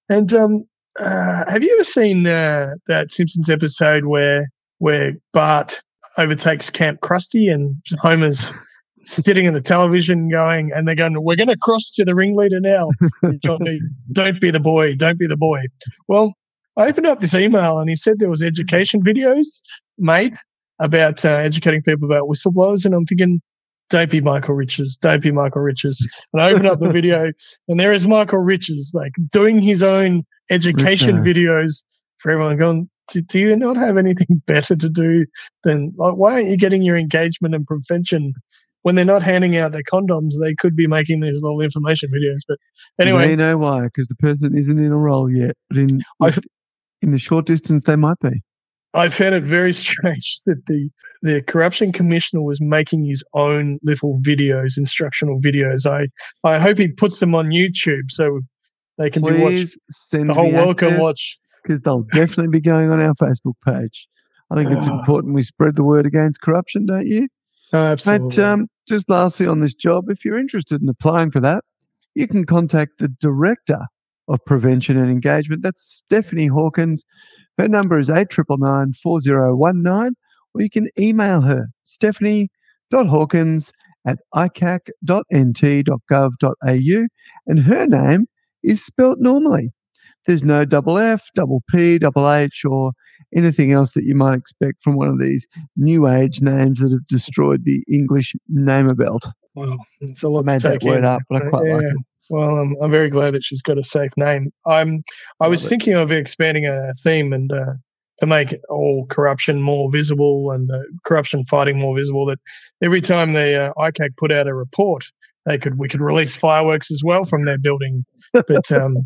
And um, uh, have you ever seen uh, that Simpsons episode where where Bart overtakes Camp Krusty and Homer's sitting in the television going, and they're going, "We're going to cross to the ringleader now." Johnny, don't be the boy. Don't be the boy. Well, I opened up this email and he said there was education videos made about uh, educating people about whistleblowers, and I'm thinking, don't be Michael Riches. don't be Michael Riches. And I opened up the video, and there is Michael Riches, like doing his own education Richo. videos for everyone. Going, do, do you not have anything better to do than like? Why aren't you getting your engagement and prevention? When they're not handing out their condoms, they could be making these little information videos. But anyway, They know why, because the person isn't in a role yet. But in, I've- in the short distance, they might be. I found it very strange that the the corruption commissioner was making his own little videos, instructional videos. I I hope he puts them on YouTube so they can be watched. Send The whole world can watch. Because they'll definitely be going on our Facebook page. I think it's Ah. important we spread the word against corruption, don't you? Oh, absolutely. But um, just lastly on this job, if you're interested in applying for that, you can contact the Director of Prevention and Engagement. That's Stephanie Hawkins. Her number is 8999 4019, or you can email her, stephanie.hawkins at icac.nt.gov.au, and her name is spelt normally. There's no double F, double P, double H, or anything else that you might expect from one of these new age names that have destroyed the English name belt. well, it's a I lot made to that take word in. up, but I quite like it. Well, I'm, I'm very glad that she's got a safe name. I'm. I was it. thinking of expanding a theme and uh, to make all corruption more visible and uh, corruption fighting more visible. That every time the uh, ICAC put out a report, they could we could release fireworks as well from their building. But um,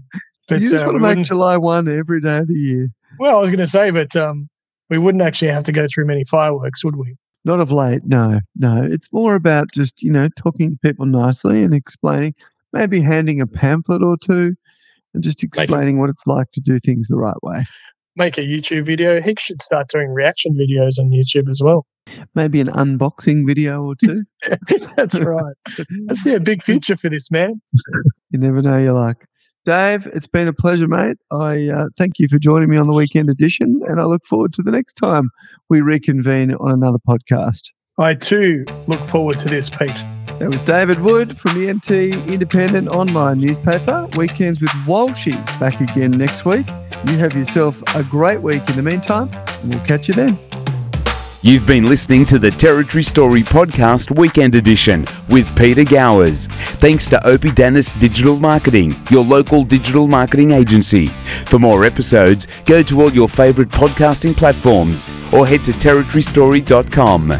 but you just uh, want to make July 1 every day of the year. well, I was going to say, but um, we wouldn't actually have to go through many fireworks, would we? Not of late, no, no. It's more about just, you know, talking to people nicely and explaining, maybe handing a pamphlet or two and just explaining what it's like to do things the right way. Make a YouTube video. He should start doing reaction videos on YouTube as well. Maybe an unboxing video or two. That's right. I see a big future for this man. You never know your luck. Dave, it's been a pleasure, mate. I uh, thank you for joining me on the weekend edition, and I look forward to the next time we reconvene on another podcast. I too look forward to this, Pete. That was David Wood from the NT Independent Online newspaper. Weekends with Walshy back again next week. You have yourself a great week in the meantime, and we'll catch you then. You've been listening to the Territory Story Podcast Weekend Edition with Peter Gowers. Thanks to Oppidanus Digital Marketing, your local digital marketing agency. For more episodes, go to all your favourite podcasting platforms or head to territorystory.com.